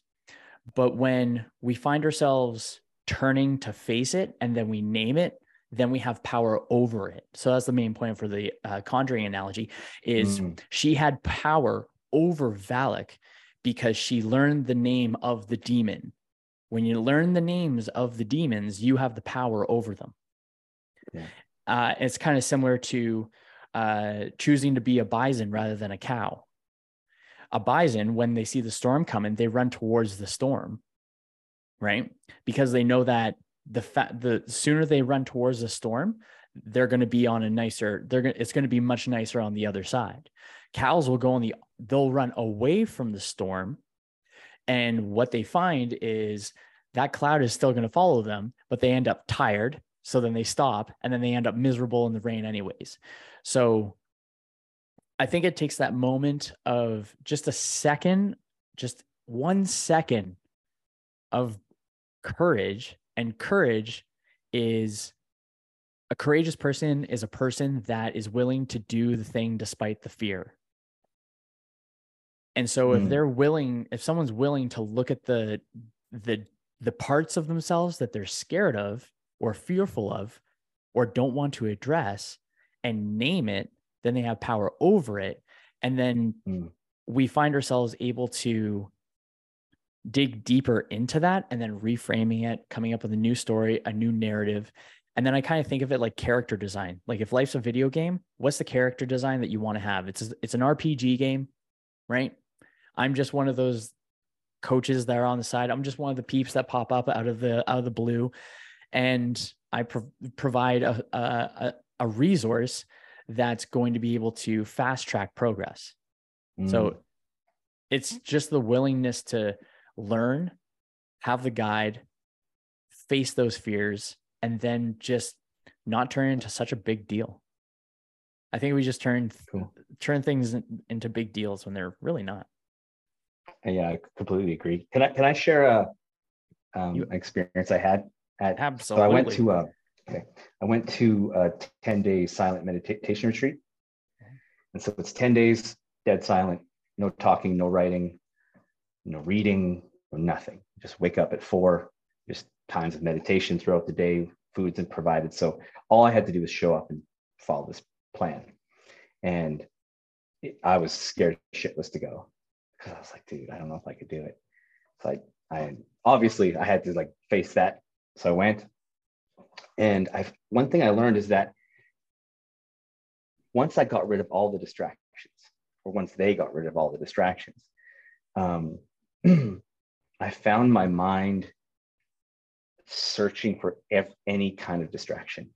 but when we find ourselves turning to face it and then we name it, then we have power over it. So that's the main point for the uh, conjuring analogy is mm. she had power over Valak because she learned the name of the demon. When you learn the names of the demons, you have the power over them. Yeah. Uh, it's kind of similar to uh, choosing to be a bison rather than a cow. A bison, when they see the storm coming, they run towards the storm, right? Because they know that the fa- the sooner they run towards the storm, they're going to be on a nicer. They're going. It's going to be much nicer on the other side. Cows will go on the they'll run away from the storm. And what they find is that cloud is still going to follow them, but they end up tired. So then they stop and then they end up miserable in the rain, anyways. So I think it takes that moment of just a second, just one second of courage. And courage is a courageous person is a person that is willing to do the thing despite the fear. And so if mm. they're willing, if someone's willing to look at the the the parts of themselves that they're scared of or fearful of or don't want to address and name it, then they have power over it. And then mm. we find ourselves able to dig deeper into that and then reframing it, coming up with a new story, a new narrative. And then I kind of think of it like character design. Like if life's a video game, what's the character design that you want to have? It's it's an RPG game, right? I'm just one of those coaches that are on the side. I'm just one of the peeps that pop up out of the out of the blue, and I pro- provide a, a a resource that's going to be able to fast track progress. Mm. So it's just the willingness to learn, have the guide, face those fears, and then just not turn into such a big deal. I think we just turn cool. turn things into big deals when they're really not. Yeah, I completely agree. Can I can I share a um, you, experience I had at absolutely? So I went to a okay, I went to a ten day silent meditation retreat, and so it's ten days dead silent, no talking, no writing, no reading, no nothing. Just wake up at four, just times of meditation throughout the day, foods and provided. So all I had to do was show up and follow this plan, and I was scared shitless to go because I was like, dude, I don't know if I could do it. So I, I obviously I had to like face that. So I went, and I one thing I learned is that once I got rid of all the distractions, or once they got rid of all the distractions, um, I found my mind searching for ev- any kind of distraction.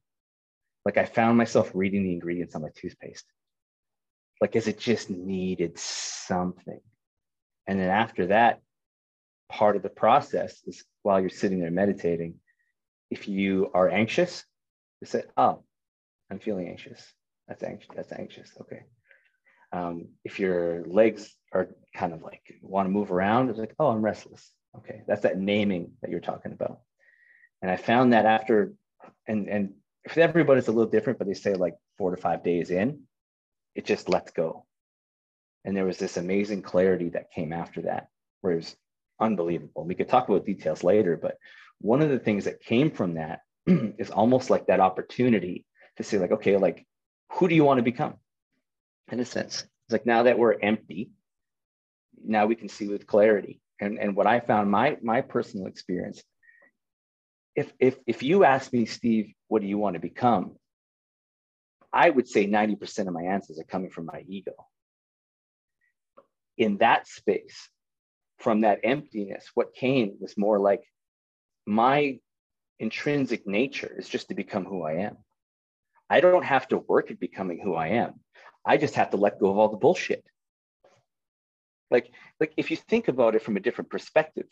Like I found myself reading the ingredients on my toothpaste like as it just needed something. And then after that, part of the process is while you're sitting there meditating, if you are anxious, you say, Oh, I'm feeling anxious. That's anxious. That's anxious. Okay. Um, if your legs are kind of like want to move around, it's like, Oh, I'm restless. Okay. That's that naming that you're talking about. And I found that after, and, and for everybody, it's a little different, but they say like four to five days in, it just lets go. And there was this amazing clarity that came after that, where it was unbelievable. We could talk about details later, but one of the things that came from that is almost like that opportunity to say, like, okay, like, who do you want to become? In a sense, it's like now that we're empty, now we can see with clarity. And, and what I found, my my personal experience, if if if you ask me, Steve, what do you want to become? I would say 90% of my answers are coming from my ego. In that space, from that emptiness, what came was more like my intrinsic nature is just to become who I am. I don't have to work at becoming who I am. I just have to let go of all the bullshit. Like, like if you think about it from a different perspective,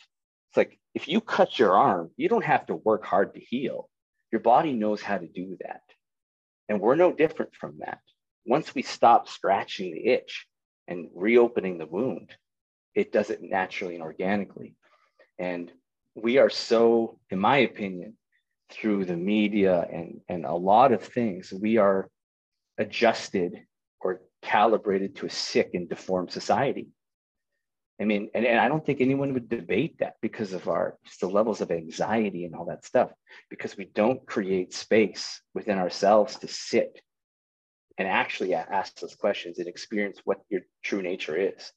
it's like if you cut your arm, you don't have to work hard to heal. Your body knows how to do that. And we're no different from that. Once we stop scratching the itch and reopening the wound, it does it naturally and organically. And we are so, in my opinion, through the media and, and a lot of things, we are adjusted or calibrated to a sick and deformed society. I mean, and, and I don't think anyone would debate that because of our the levels of anxiety and all that stuff, because we don't create space within ourselves to sit and actually ask those questions and experience what your true nature is.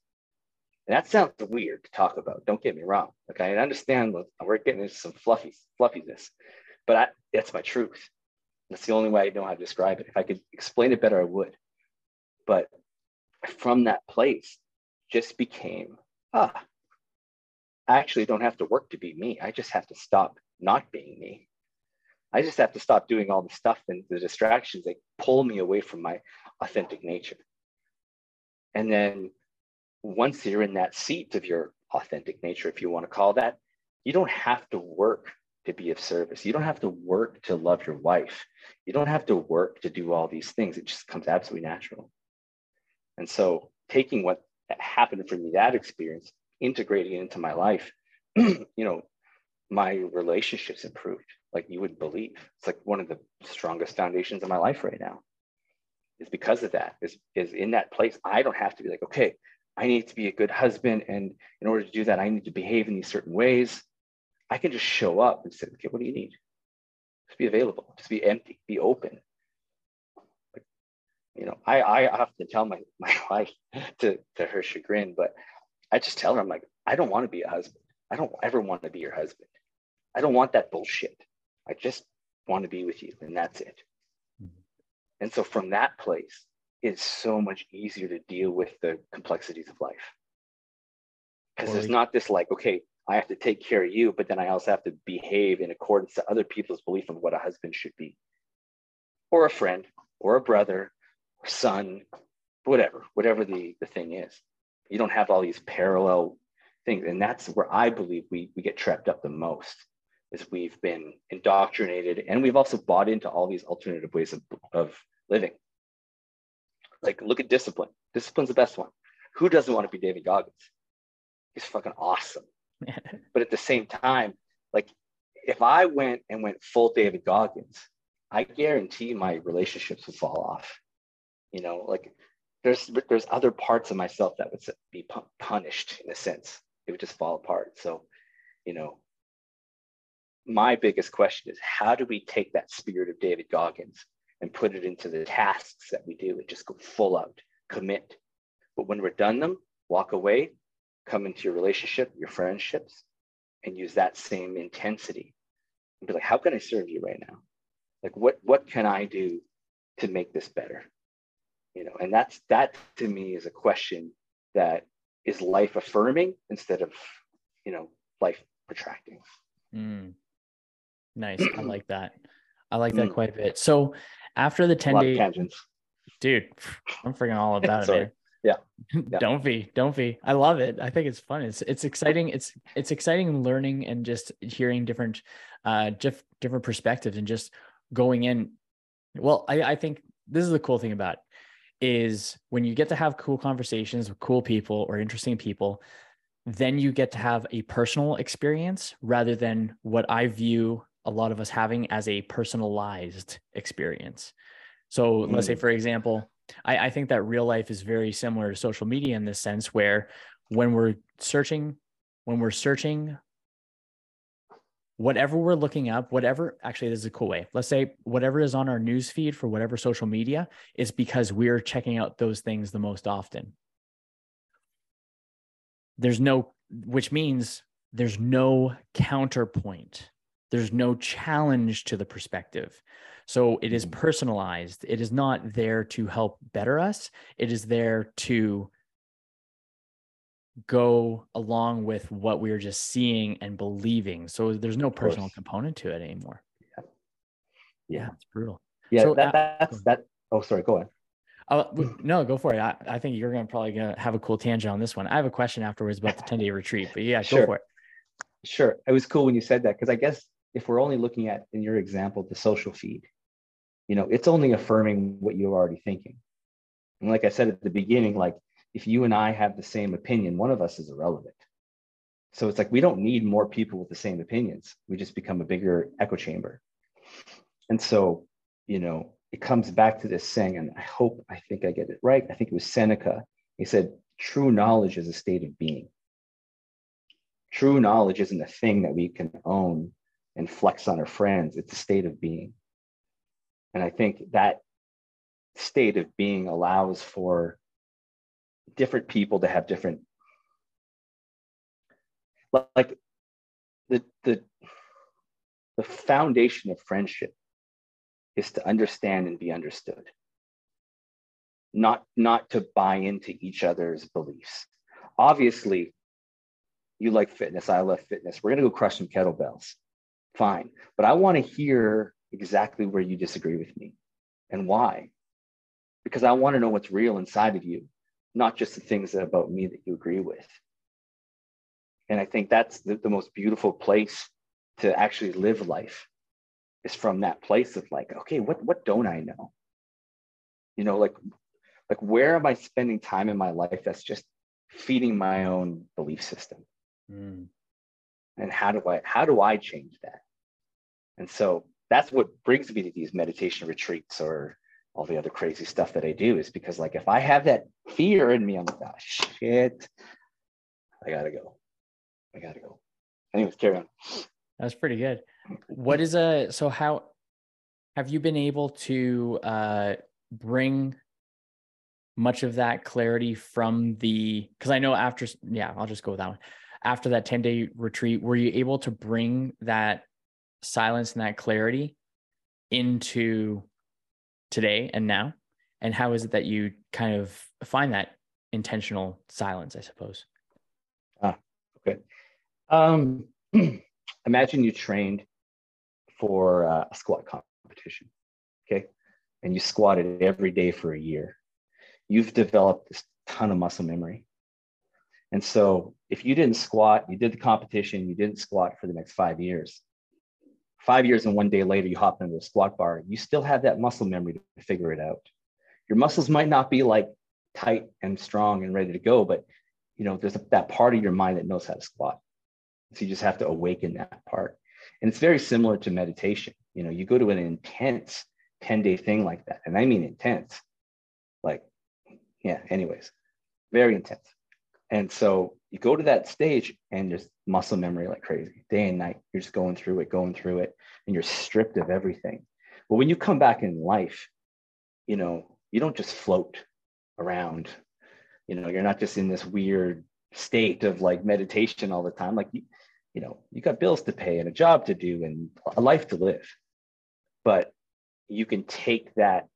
And that sounds weird to talk about. Don't get me wrong. Okay, I understand we're getting into some fluffy fluffiness, but I, that's my truth. That's the only way I know how to describe it. If I could explain it better, I would. But from that place, just became ah, I actually don't have to work to be me. I just have to stop not being me. I just have to stop doing all the stuff and the distractions that pull me away from my authentic nature. And then once you're in that seat of your authentic nature, if you want to call that, you don't have to work to be of service. You don't have to work to love your wife. You don't have to work to do all these things. It just comes absolutely natural. And so taking what happened for me, that experience, integrating it into my life, you know, my relationships improved like you would believe. It's like one of the strongest foundations of my life right now. Is because of that. Is is in that place. I don't have to be like, okay, I need to be a good husband, and in order to do that, I need to behave in these certain ways. I can just show up and say, okay, what do you need? Just be available. Just be empty. Be open you know, I, I often tell my, my wife to, to her chagrin, but I just tell her, I'm like, I don't want to be a husband. I don't ever want to be your husband. I don't want that bullshit. I just want to be with you, and that's it. Mm-hmm. And so from that place, it's so much easier to deal with the complexities of life. Because it's not this like, okay, I have to take care of you, but then I also have to behave in accordance to other people's belief of what a husband should be, or a friend, or a brother, or son, whatever, whatever the, the thing is. You don't have all these parallel things. And that's where I believe we, we get trapped up the most is we've been indoctrinated and we've also bought into all these alternative ways of, of living. Like look at discipline. Discipline's the best one. Who doesn't want to be David Goggins? He's fucking awesome. but at the same time, like if I went and went full David Goggins, I guarantee my relationships would fall off. You know, like there's there's other parts of myself that would be punished in a sense. It would just fall apart. So, you know, my biggest question is how do we take that spirit of David Goggins and put it into the tasks that we do and just go full out, commit. But when we're done them, walk away, come into your relationship, your friendships, and use that same intensity and be like, how can I serve you right now? Like what what can I do to make this better? You know, and that's that to me is a question that is life affirming instead of, you know, life protracting. Mm. Nice. I like that. I like that mm. quite a bit. So after the 10 day dude, I'm freaking all about it. Yeah. yeah. don't be, don't be. I love it. I think it's fun. It's it's exciting. It's it's exciting learning and just hearing different uh diff, different perspectives and just going in. Well, I, I think this is the cool thing about it, is when you get to have cool conversations with cool people or interesting people, then you get to have a personal experience rather than what I view a lot of us having as a personalized experience. So mm. let's say, mm. for example, I, I think that real life is very similar to social media in this sense, where when we're searching, when we're searching whatever we're looking up, whatever actually this is a cool way. Let's say whatever is on our news feed for whatever social media is because we're checking out those things the most often. There's no, which means there's no counterpoint there's no challenge to the perspective. So it is mm. personalized. It is not there to help better us. It is there to go along with what we're just seeing and believing. So there's no personal component to it anymore. Yeah. Yeah. It's brutal. Yeah. So, that, uh, that's that. Oh, sorry. Go ahead. Oh, no, go for it. I, I think you're going to probably gonna have a cool tangent on this one. I have a question afterwards about the 10 day retreat, but yeah, sure. go for it. Sure. It was cool when you said that because I guess if we're only looking at in your example the social feed you know it's only affirming what you're already thinking. And like i said at the beginning like if you and i have the same opinion one of us is irrelevant. So it's like we don't need more people with the same opinions. We just become a bigger echo chamber. And so you know it comes back to this saying and i hope i think i get it right. I think it was seneca. He said true knowledge is a state of being. True knowledge isn't a thing that we can own and flex on our friends. It's a state of being. And I think that state of being allows for different people to have different like the the the foundation of friendship is to understand and be understood not not to buy into each other's beliefs obviously you like fitness i love fitness we're going to go crush some kettlebells fine. But I want to hear exactly where you disagree with me and why. Because I want to know what's real inside of you, not just the things about me that you agree with. And I think that's the, the most beautiful place to actually live life is from that place of like, okay, what what don't I know? You know, like like where am I spending time in my life that's just feeding my own belief system? Mm. And how do I how do I change that? And so that's what brings me to these meditation retreats or all the other crazy stuff that I do is because like if I have that fear in me, I'm like, oh shit, I gotta go. I gotta go. Anyways, carry on. That's pretty good. What is a so how have you been able to uh bring much of that clarity from the because I know after yeah, I'll just go with that one. After that 10 day retreat, were you able to bring that silence and that clarity into today and now? And how is it that you kind of find that intentional silence, I suppose? Ah, okay. Um, imagine you trained for uh, a squat competition, okay? And you squatted every day for a year. You've developed this ton of muscle memory. And so if you didn't squat, you did the competition, you didn't squat for the next five years, five years and one day later you hop into a squat bar you still have that muscle memory to figure it out your muscles might not be like tight and strong and ready to go but you know, there's a, that part of your mind that knows how to squat. So you just have to awaken that part. And it's very similar to meditation. You know, you go to an intense 10 day thing like that. And I mean intense. Like, yeah, anyways, very intense. And so you go to that stage and just muscle memory like crazy, day and night. You're just going through it, going through it, and you're stripped of everything. But when you come back in life, you know, you don't just float around. You know, you're not just in this weird state of like meditation all the time. Like you, you know, you got bills to pay and a job to do and a life to live. But you can take that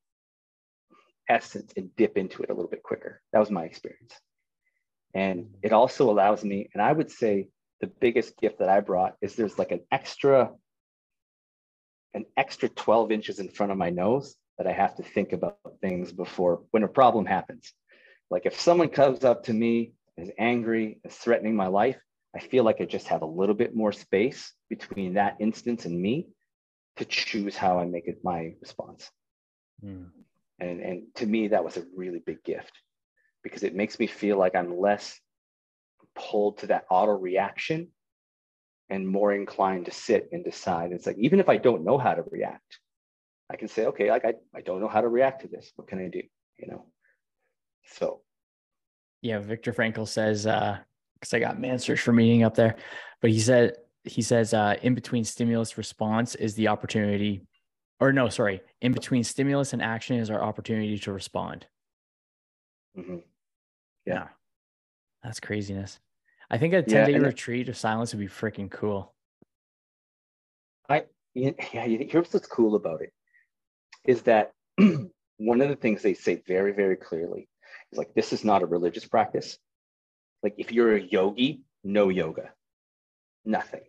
essence and dip into it a little bit quicker. That was my experience. And it also allows me, and I would say the biggest gift that I brought is there's like an extra, an extra 12 inches in front of my nose that I have to think about things before when a problem happens. Like if someone comes up to me, is angry, is threatening my life, I feel like I just have a little bit more space between that instance and me to choose how I make it my response. Mm. And, and to me, that was a really big gift because it makes me feel like I'm less pulled to that auto reaction and more inclined to sit and decide. It's like, even if I don't know how to react, I can say, okay, like I, I don't know how to react to this. What can I do? You know? So. Yeah. Viktor Frankl says, uh, cause I got man search for meaning up there, but he said, he says, uh, in between stimulus response is the opportunity or no, sorry, in between stimulus and action is our opportunity to respond. Mm-hmm. Yeah. That's craziness. I think a 10 day yeah, retreat of silence would be freaking cool. I, yeah, here's what's cool about it is that one of the things they say very, very clearly is like, this is not a religious practice. Like, if you're a yogi, no yoga, nothing.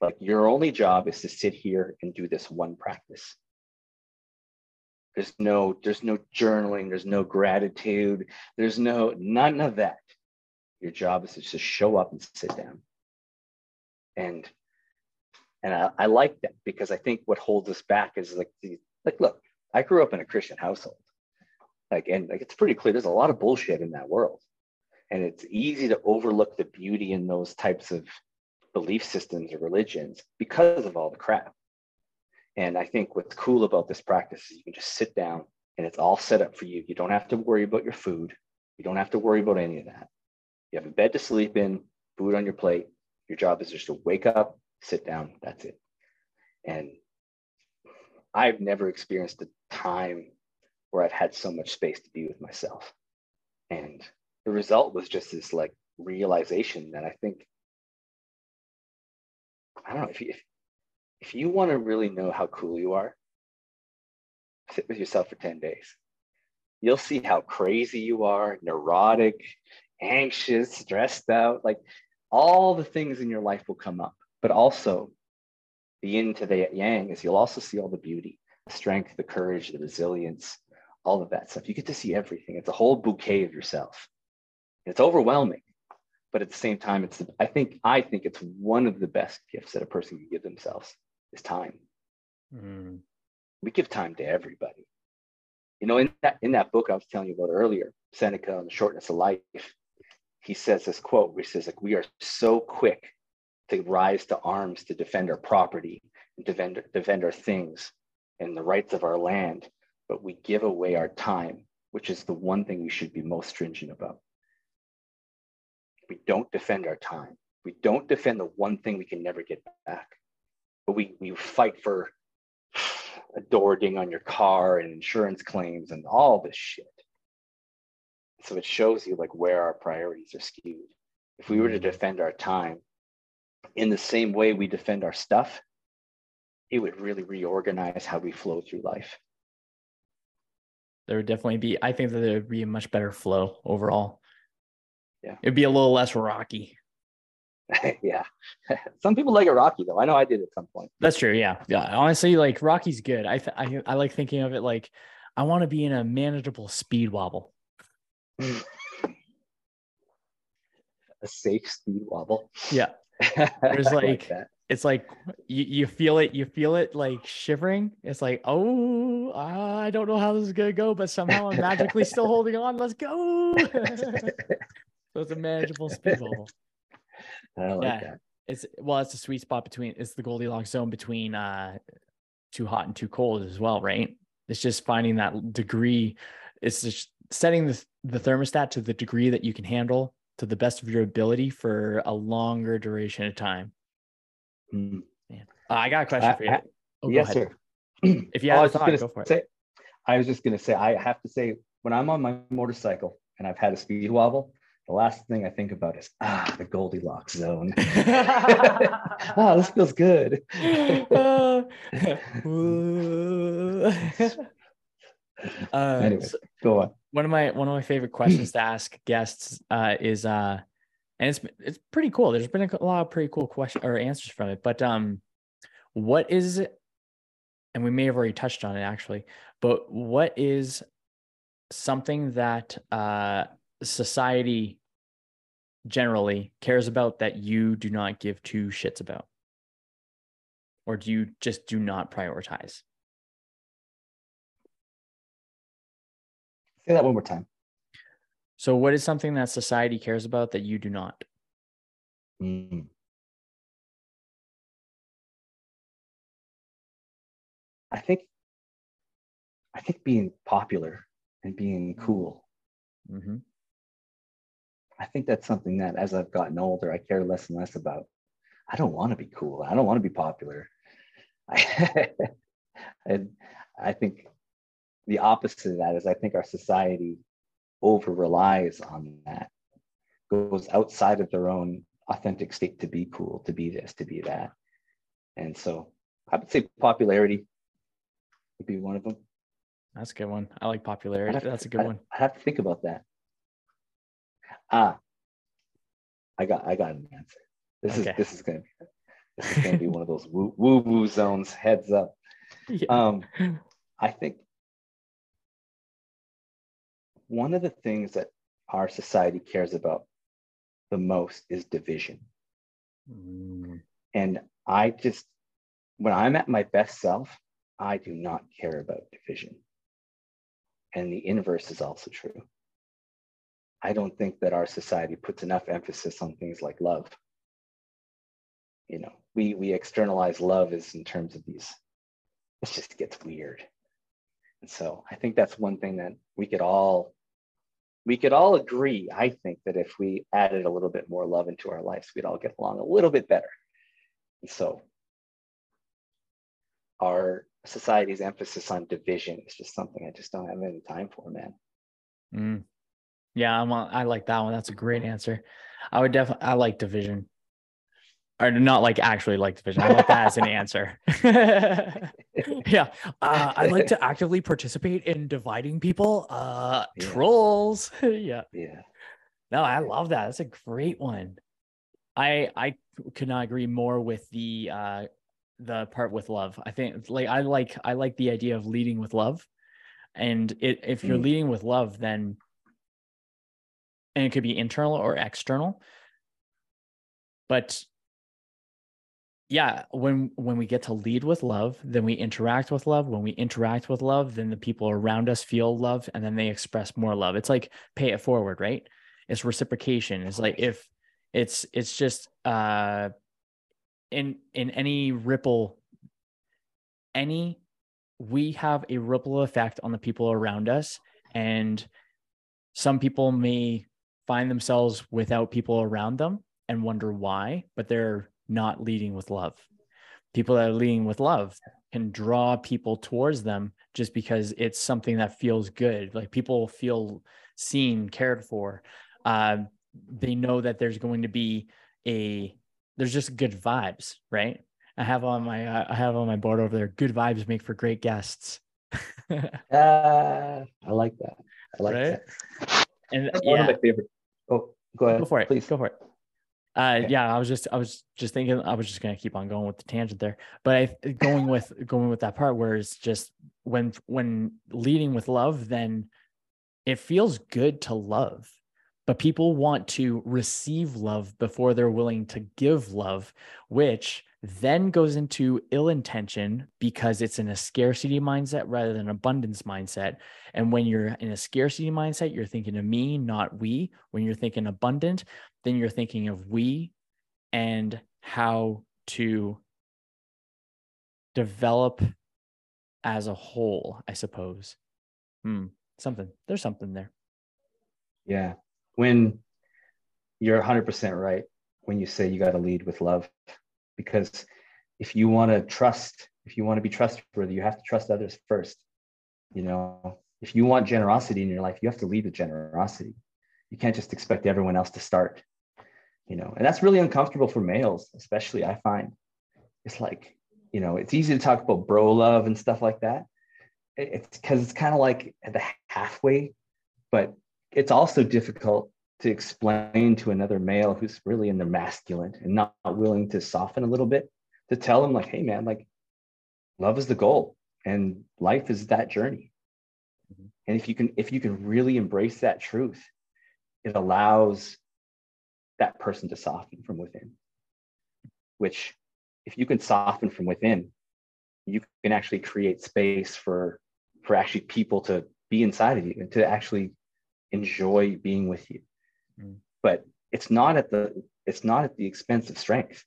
Like your only job is to sit here and do this one practice. There's no, there's no journaling, there's no gratitude, there's no none of that. Your job is to just show up and sit down. And and I, I like that because I think what holds us back is like the, like look, I grew up in a Christian household. Like and like it's pretty clear there's a lot of bullshit in that world. And it's easy to overlook the beauty in those types of belief systems or religions because of all the crap. And I think what's cool about this practice is you can just sit down and it's all set up for you. You don't have to worry about your food. You don't have to worry about any of that. You have a bed to sleep in, food on your plate. Your job is just to wake up, sit down. That's it. And I've never experienced a time where I've had so much space to be with myself. And the result was just this like realization that I think I don't know if you, if, if you want to really know how cool you are, sit with yourself for 10 days. You'll see how crazy you are, neurotic, anxious, stressed out. Like all the things in your life will come up. But also, the yin to the yang is you'll also see all the beauty, the strength, the courage, the resilience, all of that stuff. You get to see everything. It's a whole bouquet of yourself. It's overwhelming but at the same time it's i think i think it's one of the best gifts that a person can give themselves is time mm. we give time to everybody you know in that in that book i was telling you about earlier seneca and the shortness of life he says this quote where he says like we are so quick to rise to arms to defend our property and defend, defend our things and the rights of our land but we give away our time which is the one thing we should be most stringent about we don't defend our time. We don't defend the one thing we can never get back. But we, we fight for a door ding on your car and insurance claims and all this shit. So it shows you like where our priorities are skewed. If we were to mm-hmm. defend our time in the same way we defend our stuff, it would really reorganize how we flow through life. There would definitely be, I think that there would be a much better flow overall yeah it'd be a little less rocky yeah. Some people like it rocky though. I know i did at some point. That's true. Yeah. Yeah. Honestly like rocky's good. I th- I, I like thinking of it like i want to be in a manageable speed wobble. A safe speed wobble. Yeah. There's like, like it's like you, you feel it you feel it like shivering. It's like oh i don't know how this is gonna go but somehow i'm magically still holding on. Let's go. So it's a manageable speed bubble. I like Yeah. that. It's well, it's a sweet spot between it's the Goldilocks zone between uh too hot and too cold as well, right? It's just finding that degree. It's just setting the the thermostat to the degree that you can handle to the best of your ability for a longer duration of time. Mm. Uh, I got a question for you. Oh, go yes, ahead. sir. If you Oh, have a thought, go for it. I was just gonna say, I have to say, when I'm on my motorcycle and I've had a speed wobble, the last thing I think about is ah, the Goldilocks zone. ah, this feels good. Uh, Anyway. so Go on. one of my one of my favorite questions to ask guests uh, is uh, and it's it's pretty cool. There's been a lot of pretty cool questions or answers from it, but um, what is and we may have already touched on it actually, but what is something that uh, society generally cares about that you do not give two shits about? Or do you just do not prioritize? Say that one more time. So, what is something that society cares about that you do not? Mm. I think I think being popular and being cool. hmm I think that's something that as I've gotten older, I care less and less about. I don't want to be cool. I don't want to be popular. I, and I think the opposite of that is I think our society over relies on that, goes outside of their own authentic state to be cool, to be this, to be that. And so I would say popularity would be one of them. That's a good one. I like popularity. That's to- a good I- one. I have to think about that. Ah, I got I got an answer. This Okay. is this is gonna be this is gonna be one of those woo woo zones. Heads up. Yeah. Um, I think one of the things that our society cares about the most is division. Mm, And I just, when I'm at my best self, I do not care about division. And the inverse is also true. I don't think that our society puts enough emphasis on things like love. You know, we we externalize love as in terms of these. It just gets weird. And so I think that's one thing that we could all we could all agree, I think, that if we added a little bit more love into our lives, we'd all get along a little bit better. And so our society's emphasis on division is just something I just don't have any time for, man. mm. Yeah, I'm I like that one. That's a great answer. I would definitely I like division. Or not like actually like division. I like that as an answer. yeah. Uh, I like to actively participate in dividing people. Uh Yeah. trolls. yeah. Yeah. No, I love that. That's a great one. I I could not agree more with the uh the part with love. I think like I like I like the idea of leading with love. And it if you're Mm. leading with love, then and it could be internal or external. But yeah, when when we get to lead with love, then we interact with love. When we interact with love, then the people around us feel love and then they express more love. It's like pay it forward, right? It's reciprocation. It's like if it's it's just uh in in any ripple any we have a ripple effect on the people around us and some people may find themselves without people around them and wonder why but they're not leading with love people that are leading with love can draw people towards them just because it's something that feels good like people feel seen cared for uh, they know that there's going to be a there's just good vibes right i have on my uh, i have on my board over there good vibes make for great guests Uh, I like that. I like Right? that. and That's one of my favorite. Go ahead. go for it please. go for it uh Okay. yeah i was just i was just thinking i was just going to keep on going with the tangent there but i going with going with that part where it's just when when leading with love then it feels good to love but people want to receive love before they're willing to give love, which then goes into ill intention because it's in a scarcity mindset rather than abundance mindset. And when you're in a scarcity mindset, you're thinking of me, not we. When you're thinking abundant, then you're thinking of we and how to develop as a whole, I suppose. Hmm, something. There's something there. Yeah. When you're 100% right when you say you got to lead with love because if you want to trust if you want to be trustworthy you have to trust others first you know? If you want generosity in your life you have to lead with generosity. You can't just expect everyone else to start you know? And that's really uncomfortable for males especially i find. It's like you know it's easy to talk about bro love and stuff like that. It's because it's kind of like at the halfway but it's also difficult to explain to another male who's really in the masculine and not willing to soften a little bit to tell him like hey man like love is the goal and life is that journey mm-hmm. and if you can if you can really embrace that truth it allows that person to soften from within which if you can soften from within you can actually create space for for actually people to be inside of you and to actually enjoy being with you Mm. But it's not at the it's not at the expense of strength.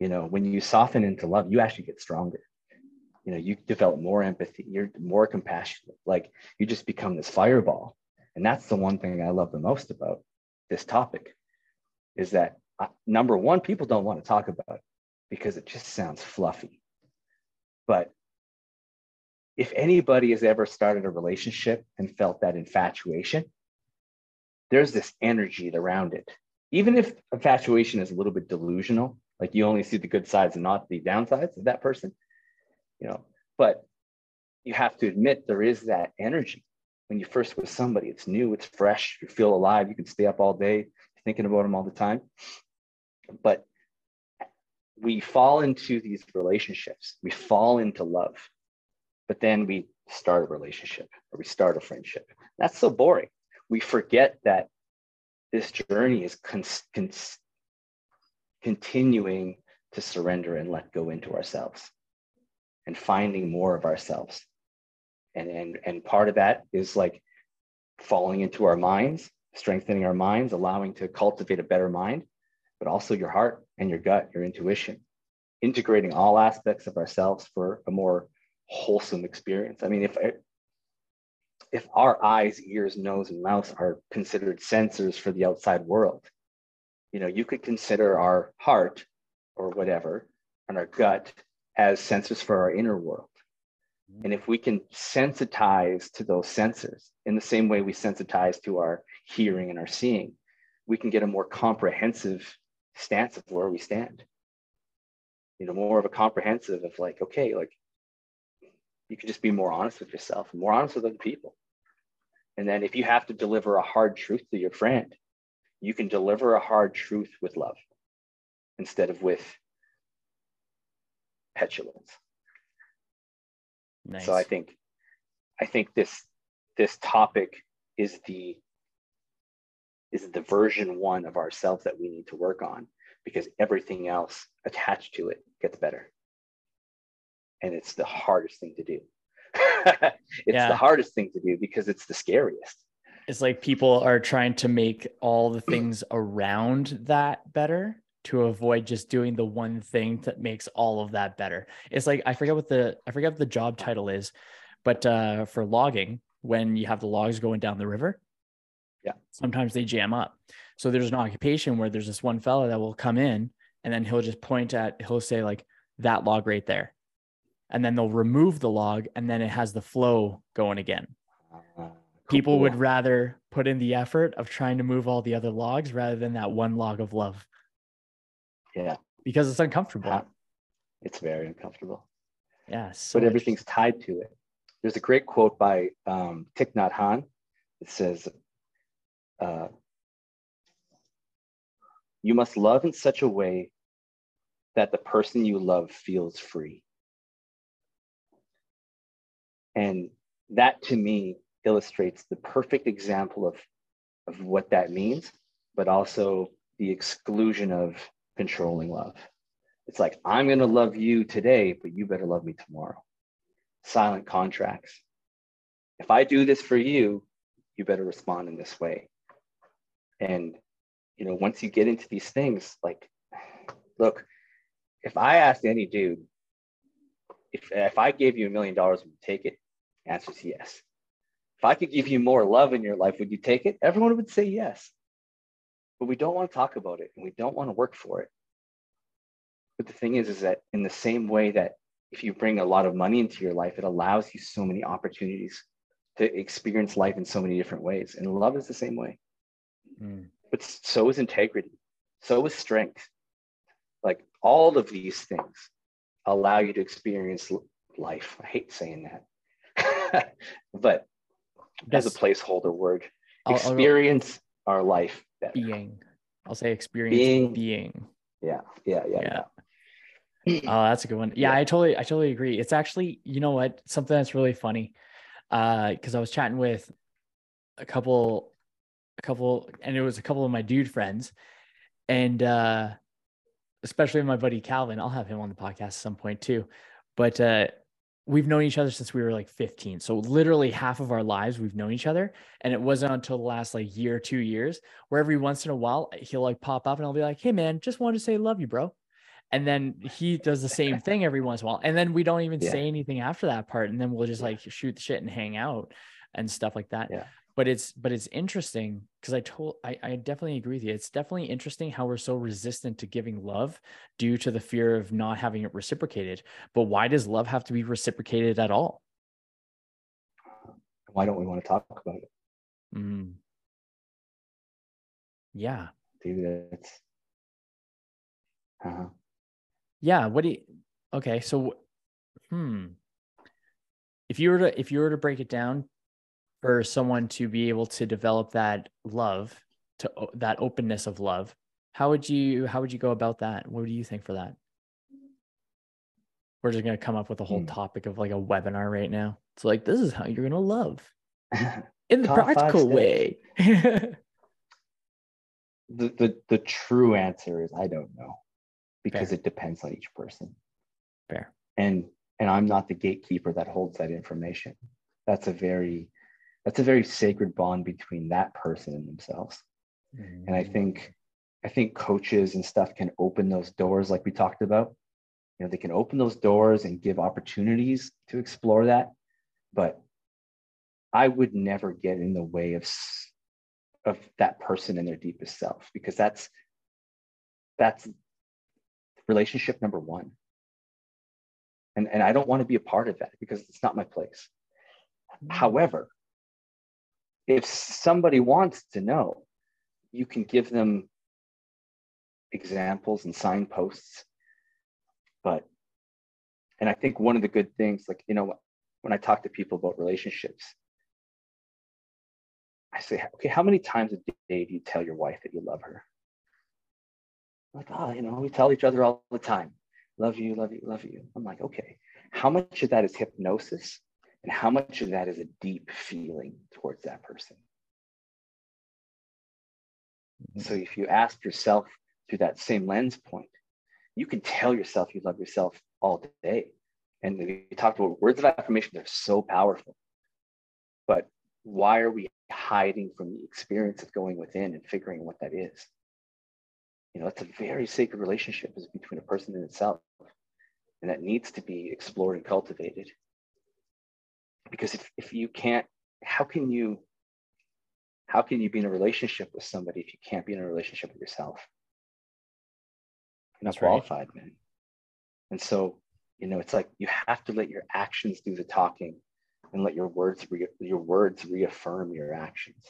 You know, when you soften into love, you actually get stronger. You know, you develop more empathy, you're more compassionate. Like you just become this fireball. And that's the one thing I love the most about this topic is that uh, number one, people don't want to talk about it because it just sounds fluffy. But if anybody has ever started a relationship and felt that infatuation, there's this energy around it. Even if infatuation is a little bit delusional, like you only see the good sides and not the downsides of that person, you know, but you have to admit there is that energy when you first with somebody. It's new, it's fresh, you feel alive, you can stay up all day thinking about them all the time. But we fall into these relationships, we fall into love, but then we start a relationship or we start a friendship. That's so boring we forget that this journey is con- con- continuing to surrender and let go into ourselves and finding more of ourselves. And and and part of that is like falling into our minds strengthening our minds allowing to cultivate a better mind but also your heart and your gut your intuition integrating all aspects of ourselves for a more wholesome experience. I mean if if our eyes, ears, nose, and mouth are considered sensors for the outside world, you know, you could consider our heart or whatever and our gut as sensors for our inner world. And if we can sensitize to those sensors in the same way we sensitize to our hearing and our seeing, we can get a more comprehensive stance of where we stand. You know, more of a comprehensive of like, okay, like you can just be more honest with yourself more honest with other people. And then if you have to deliver a hard truth to your friend, you can deliver a hard truth with love instead of with petulance. Nice. So I think I think this this topic is the is the version one of ourselves that we need to work on because everything else attached to it gets better. And it's the hardest thing to do. it's yeah. the hardest thing to do because it's the scariest. It's like people are trying to make all the things around that better to avoid just doing the one thing that makes all of that better. It's like I forget what the I forget what the job title is, but uh, for logging, when you have the logs going down the river, yeah, sometimes they jam up. So there's an occupation where there's this one fellow that will come in and then he'll just point at he'll say like that log right there and then they'll remove the log and then it has the flow going again. Uh, People would rather put in the effort of trying to move all the other logs rather than that one log of love. Yeah. Because it's uncomfortable. It's very uncomfortable. Yeah. So but everything's tied to it. There's a great quote by um, Thich Nhat Hanh. It says, uh, You must love in such a way that the person you love feels free. And that to me illustrates the perfect example of of what that means, but also the exclusion of controlling love. It's like, I'm going to love you today, but you better love me tomorrow. Silent contracts. If I do this for you, you better respond in this way. And, you know, once you get into these things, like, look, if I asked any dude, if, if I gave you a million dollars, would you take it? Answer is yes. If I could give you more love in your life, would you take it? Everyone would say yes. But we don't want to talk about it and we don't want to work for it. But the thing is, is that in the same way that if you bring a lot of money into your life, it allows you so many opportunities to experience life in so many different ways. And love is the same way. Mm. But so is integrity, so is strength. Like all of these things allow you to experience life. I hate saying that, but as a placeholder word, I'll, experience I'll, our life better. Being. I'll say experience being. being. Yeah, yeah, yeah, yeah. yeah. oh, that's a good one. Yeah, yeah, I totally, I totally agree. It's actually, you know what, something that's really funny. Uh, because I was chatting with a couple, a couple, and it was a couple of my dude friends, and uh, especially my buddy Calvin. I'll have him on the podcast at some point too. But uh, we've known each other since we were like 15. So literally half of our lives we've known each other. And it wasn't until the last like year, or two years, where every once in a while uh, he'll like pop up and I'll be like, hey man, just wanted to say love you, bro. And then he does the same thing every once in a while. And then we don't even yeah. say anything after that part. And then we'll just like shoot the shit and hang out and stuff like that. Yeah but it's but it's interesting because I told I, I definitely agree with you. It's definitely interesting how we're so resistant to giving love due to the fear of not having it reciprocated. But why does love have to be reciprocated at all? Why don't we want to talk about it? Mm. Yeah. Dude, that's uh-huh. Yeah. What do you okay, so hmm. If you were to if you were to break it down for someone to be able to develop that love to that openness of love how would you how would you go about that what do you think for that we're just going to come up with a whole hmm. topic of like a webinar right now it's like this is how you're going to love in the practical way the, the the true answer is i don't know because Fair. it depends on each person Fair. And and I'm not the gatekeeper that holds that information. That's a very that's a very sacred bond between that person and themselves mm-hmm. and i think i think coaches and stuff can open those doors like we talked about you know they can open those doors and give opportunities to explore that but i would never get in the way of of that person in their deepest self because that's that's relationship number one and and i don't want to be a part of that because it's not my place mm-hmm. however if somebody wants to know, you can give them examples and signposts. But, and I think one of the good things, like, you know, when I talk to people about relationships, I say, okay, how many times a day do you tell your wife that you love her? Like, oh, you know, we tell each other all the time, love you, love you, love you. I'm like, okay, how much of that is hypnosis and how much of that is a deep feeling towards that person. Mm-hmm. So if you ask yourself through that same lens point, you can tell yourself you love yourself all day. And you talked about words of affirmation, they're so powerful. But why are we hiding from the experience of going within and figuring what that is? You know, it's a very sacred relationship is between a person and itself. And that needs to be explored and cultivated because if, if you can't how can you how can you be in a relationship with somebody if you can't be in a relationship with yourself? You're not qualified right. man. And so you know it's like you have to let your actions do the talking and let your words re- your words reaffirm your actions.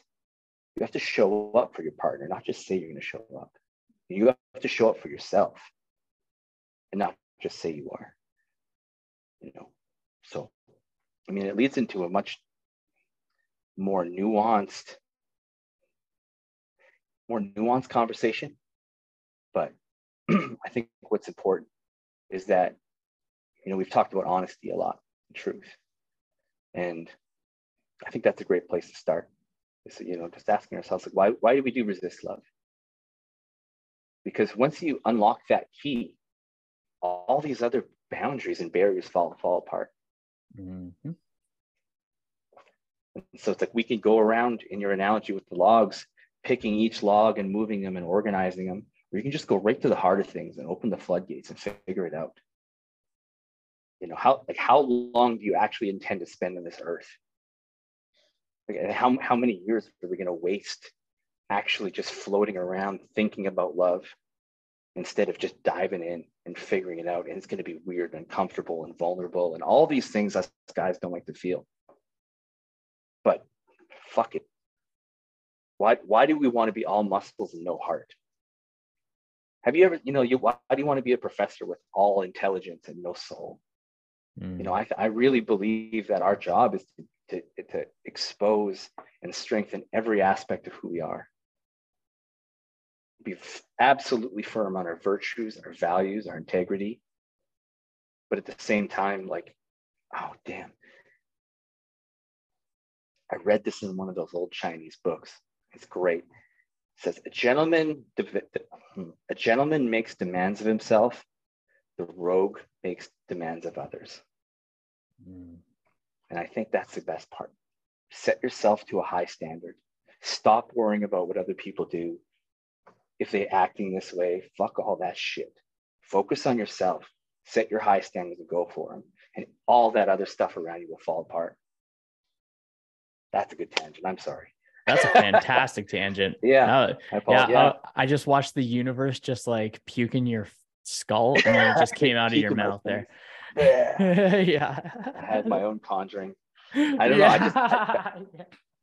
You have to show up for your partner not just say you're going to show up. You have to show up for yourself and not just say you are you know? So I mean, it leads into a much more nuanced, more nuanced conversation. But I think what's important is that, you know, we've talked about honesty a lot, truth. And I think that's a great place to start. is you know just asking ourselves like why why do we do resist love because once you unlock that key all these other boundaries and barriers fall fall apart mm-hmm. so it's like we can go around in your analogy with the logs picking each log and moving them and organizing them or you can just go right to the heart of things and open the floodgates and figure it out. You know how like how long do you actually intend to spend on this earth? Like, how, how many years are we going to waste actually just floating around thinking about love instead of just diving in and figuring it out and it's going to be weird and uncomfortable and vulnerable and all these things us guys don't like to feel but fuck it why why do we want to be all muscles and no heart have you ever you know you why do you want to be a professor with all intelligence and no soul Mm. You know, I, I really believe that our job is to, to, to expose and strengthen every aspect of who we are. Be absolutely firm on our virtues, our values, our integrity. But at the same time, like, oh, damn. I read this in one of those old Chinese books. It's great. It says a gentleman hmm, a gentleman makes demands of himself the rogue makes demands of others. Mm. And I think that's the best part. Set yourself to a high standard. Stop worrying about what other people do. If they're acting this way, fuck all that shit. Focus on yourself. Set your high standards and go for them. And all that other stuff around you will fall apart. That's a good tangent. I'm sorry. That's a fantastic tangent. Yeah. Uh, I yeah. yeah. Uh, I just watched the universe just like puke in your skull and it just came out of your mouth there. Yeah. yeah. I had my own conjuring. I don't yeah. know. I just, I,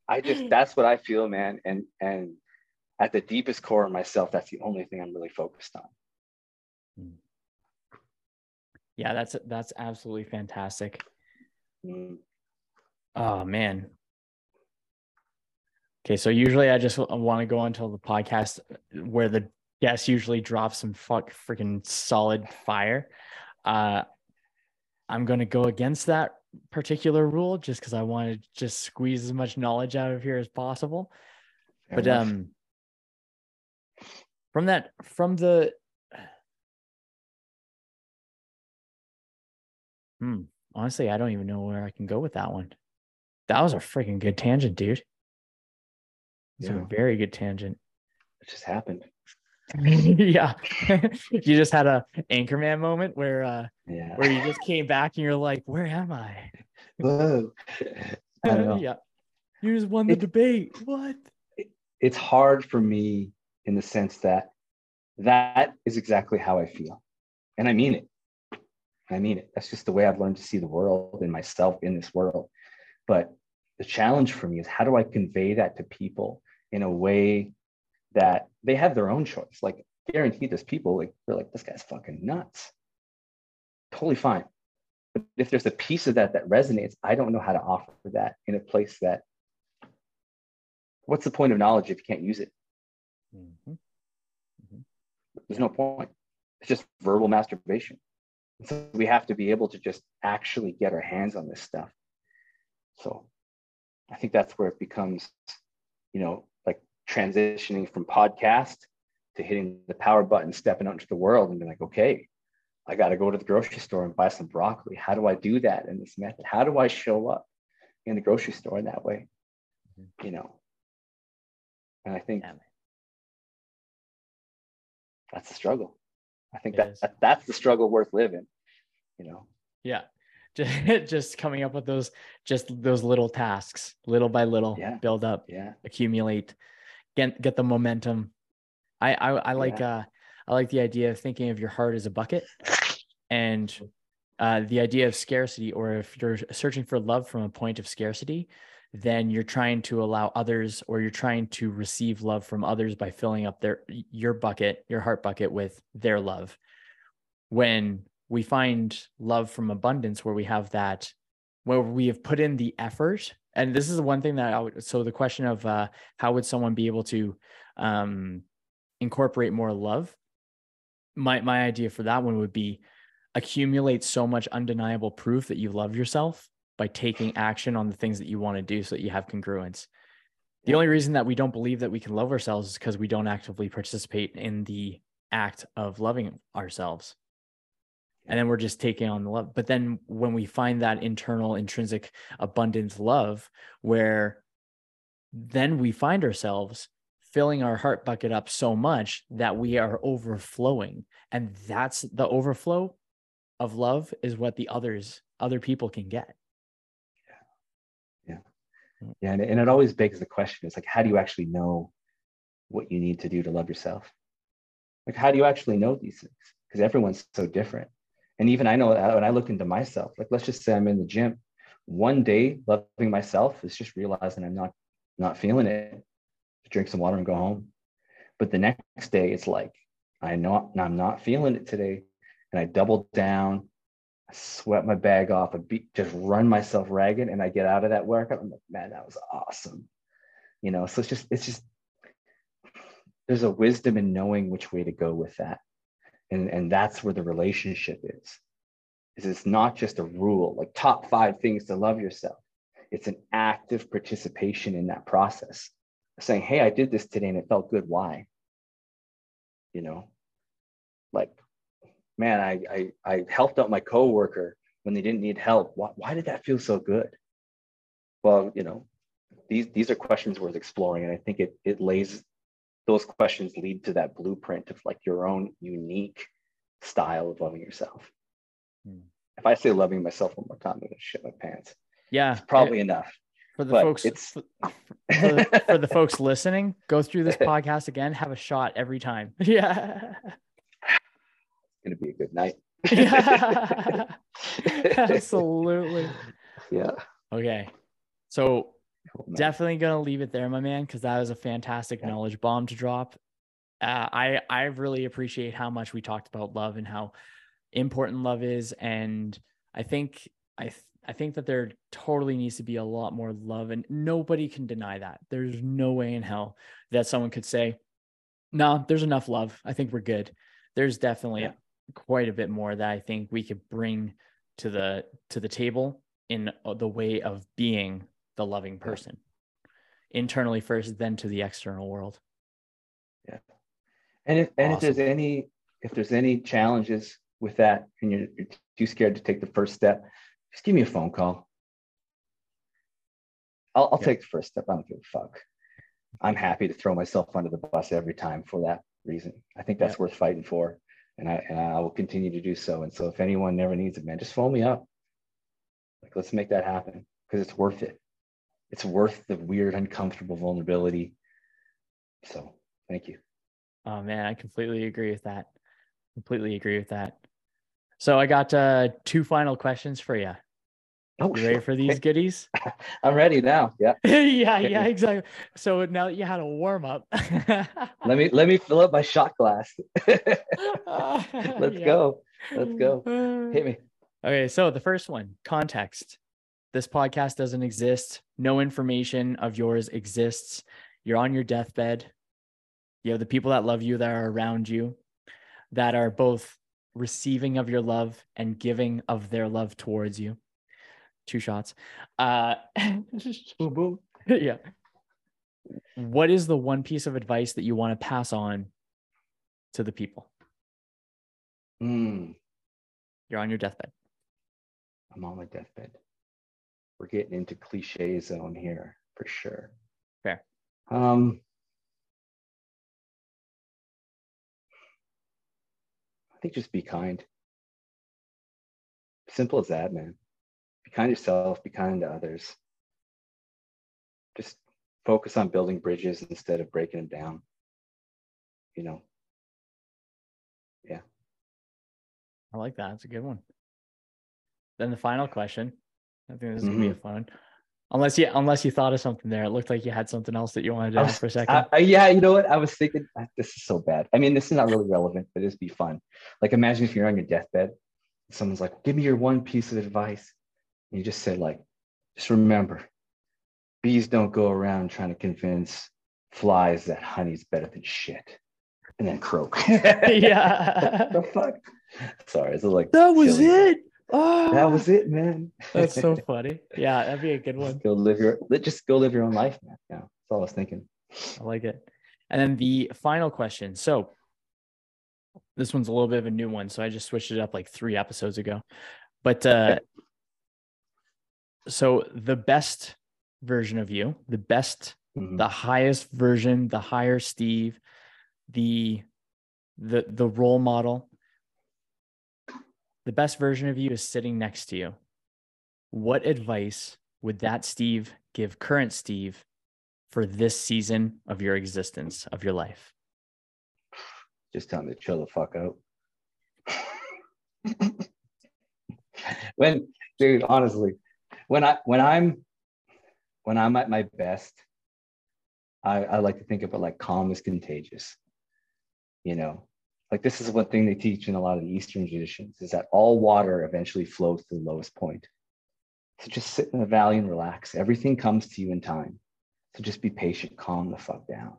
I just, that's what I feel, man. And, and at the deepest core of myself, that's the only thing I'm really focused on. Hmm. Yeah, that's, that's absolutely fantastic. Mm. Oh man. Okay, so usually I just want to go until the podcast where the guest usually drops some fuck freaking solid fire. Uh, I'm going to go against that particular rule just because I want to just squeeze as much knowledge out of here as possible. Fair but enough. um, from that, from the, hmm, honestly, I don't even know where I can go with that one. That was a freaking good tangent, dude. It's yeah. a very good tangent. It just happened. yeah. you just had a anchorman moment where uh yeah. where you just came back and you're like, where am I? Whoa. I yeah. You just won the it, debate. What? it's hard for me in the sense that that is exactly how I feel. And I mean it. I mean it. That's just the way I've learned to see the world and myself in this world. But the challenge for me is how do I convey that to people in a way that they have their own choice. Like guaranteed there's people like they're like, this guy's fucking nuts. Totally fine. But if there's a piece of that that resonates, I don't know how to offer that in a place that what's the point of knowledge if you can't use it? Mm-hmm. Mm-hmm. There's no point. It's just verbal masturbation. So we have to be able to just actually get our hands on this stuff. So I think that's where it becomes, you know, like transitioning from podcast to hitting the power button, stepping out into the world and being like, okay, I got to go to the grocery store and buy some broccoli. How do I do that in this method? How do I show up in the grocery store in that way? Mm-hmm. You know, and I think yeah. That's the struggle. I think that, that that's the struggle worth living, you know? Yeah. Just, just coming up with those, just those little tasks, little by little, yeah. build up, yeah. accumulate get get the momentum. I I, I like yeah. uh I like the idea of thinking of your heart as a bucket, and uh, the idea of scarcity, or if you're searching for love from a point of scarcity, then you're trying to allow others, or you're trying to receive love from others by filling up their your bucket, your heart bucket, with their love. When we find love from abundance, where we have that, where we have put in the effort and this is the one thing that I would, so the question of uh, how would someone be able to um, incorporate more love? My, my idea for that one would be accumulate so much undeniable proof that you love yourself by taking action on the things that you want to do so that you have congruence. The only reason that we don't believe that we can love ourselves is because we don't actively participate in the act of loving ourselves. And then we're just taking on the love. But then when we find that internal, intrinsic, abundant love, where then we find ourselves filling our heart bucket up so much that we are overflowing. And that's the overflow of love is what the others, other people can get. Yeah. And, and it always begs the question it's like, how do you actually know what you need to do to love yourself? Like, how do you actually know these things? Because everyone's so different. And even I know uh, when I look into myself, like, let's just say I'm in the gym. One day, loving myself is just realizing I'm not not feeling it drink some water and go home. But the next day, it's like, I know I'm not feeling it today. And I double down, Sweat my bag off, I beat, just run myself ragged, and I get out of that workout. I'm like, man, that was awesome. You know, so it's just, it's just, there's a wisdom in knowing which way to go with that. And, and that's where the relationship is. Is it's not just a rule, like top five things to love yourself. It's an active participation in that process saying, Hey, I did this today and it felt good. Why? You know, like, man, I, I, I helped out my coworker when they didn't need help. Why, why did that feel so good? Well, you know, these, these are questions worth exploring. And I think it, it lays, those questions lead to that blueprint of like your own unique style of loving yourself. Hmm. If I say loving myself one more time, I'm going to shit my pants. Yeah. It's probably it, enough for the but folks it's... for, for, for, the folks listening go through this podcast again have a shot every time yeah it's gonna be a good night yeah absolutely yeah okay so oh, definitely gonna leave it there my man because that was a fantastic yeah. knowledge bomb to drop uh, i i really appreciate how much we talked about love and how important love is and i think i th- I think that there totally needs to be a lot more love, and nobody can deny that. There's no way in hell that someone could say, "No, there's enough love. I think we're good." There's definitely yeah. Quite a bit more that I think we could bring to the to the table in uh, the way of being the loving person, internally first, then to the external world. Yeah, and if and awesome. if there's any if there's any challenges with that, and you're, you're too scared to take the first step just give me a phone call. I'll, I'll take the first step. I don't give a fuck. I'm happy to throw myself under the bus every time for that reason. I think that's worth fighting for. And I, and I will continue to do so. And so if anyone never needs it, man, just phone me up. Like, let's make that happen because it's worth it. It's worth the weird, uncomfortable vulnerability. So thank you. Oh man, I completely agree with that. Completely agree with that. So I got uh, two final questions for you. Oh, you ready for these goodies? I'm ready now. Yeah. yeah, yeah, exactly. So now that you had a warm up. let me let me fill up my shot glass. Let's go. Let's go. Hit me. Okay, so the first one, context. This podcast doesn't exist. No information of yours exists. You're on your deathbed. You have the people that love you that are around you that are both receiving of your love and giving of their love towards you. Two shots. Uh, boom, boom. yeah. What is the one piece of advice that you want to pass on to the people? Mm. You're on your deathbed. I'm on my deathbed. We're getting into cliche zone here for sure. Fair. Um, I think just be kind. Simple as that, man. Be kind to yourself, be kind to others. Just focus on building bridges instead of breaking them down. You know. Yeah. I like that. It's a good one. Then the final question. I think this is mm-hmm. gonna be a mm-hmm. fun one. Unless you unless you thought of something there. It looked like you had something else that you wanted to ask for a second. I, yeah, you know what? I was thinking this is so bad. I mean, this is not really relevant, but it'd be fun. Like imagine if you're on your deathbed, someone's like, give me your one piece of advice. You just said, like, just remember, bees don't go around trying to convince flies that honey's better than shit. And then croak. yeah. the fuck? Sorry, it's like that was it. Oh, that was it, man. That's so funny. Yeah, that'd be a good one. Just go live your just go live your own life, man. Yeah, that's all I was thinking. I like it. And then the final question. So this one's a little bit of a new one. So I just switched it up like three episodes ago. But uh so the best version of you, the best, Mhm. the highest version, the higher Steve, the the the role model, the best version of you is sitting next to you. What advice would that Steve give current Steve for this season of your existence of your life? Just tell him to chill the fuck out. when, dude, honestly, when I when I'm when I'm at my best, I, I like to think of it like calm is contagious. You know, like this is one thing they teach in a lot of the Eastern traditions is that all water eventually flows to the lowest point. So just sit in the valley and relax. Everything comes to you in time. So just be patient, calm the fuck down.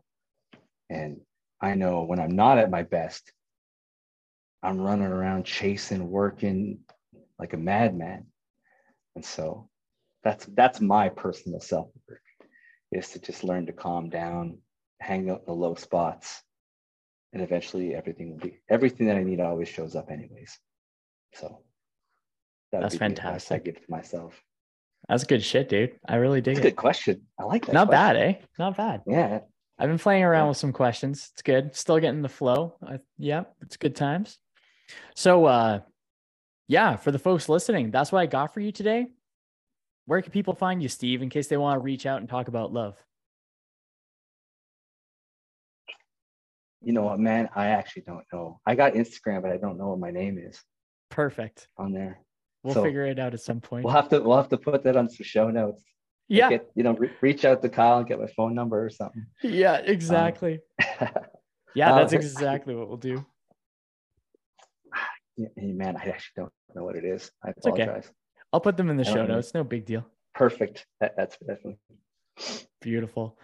And I know when I'm not at my best, I'm running around chasing, working like a madman. And so that's that's my personal self work is to just learn to calm down, hang out in the low spots, and eventually everything will be everything that I need always shows up anyways. So that That's the I give to myself. That's good shit, dude. I really dig a it. good question. I like that. Not question. bad, eh? Not bad. Yeah. I've been playing around Yeah. with some questions. It's good. Still getting the flow. I, yeah, it's good times. So, uh, yeah, for the folks listening, that's what I got for you today. Where can people find you, Steve, in case they want to reach out and talk about love? You know what, man? I actually don't know. I got Instagram, but I don't know what my name is Perfect. on there. We'll So, figure it out at some point. We'll have to we'll have to put that on some show notes. yeah, Get, you know, re- reach out to Kyle and get my phone number or something. yeah, exactly. yeah, uh, that's exactly what we'll do. Yeah, hey, man, I actually don't know what it is. I okay. I'll put them in the show notes. No big deal. Perfect. That, that's definitely. Beautiful.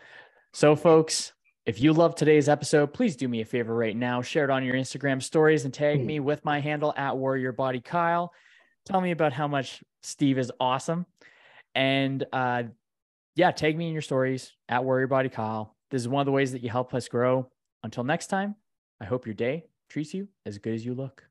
So, folks, if you love today's episode, please do me a favor right now. Share it on your Instagram stories and tag me with my handle at Warrior Body Kyle. Tell me about how much Steve is awesome. And uh, yeah, tag me in your stories at Warrior Body Kyle. This is one of the ways that you help us grow. Until next time, I hope your day treats you as good as you look.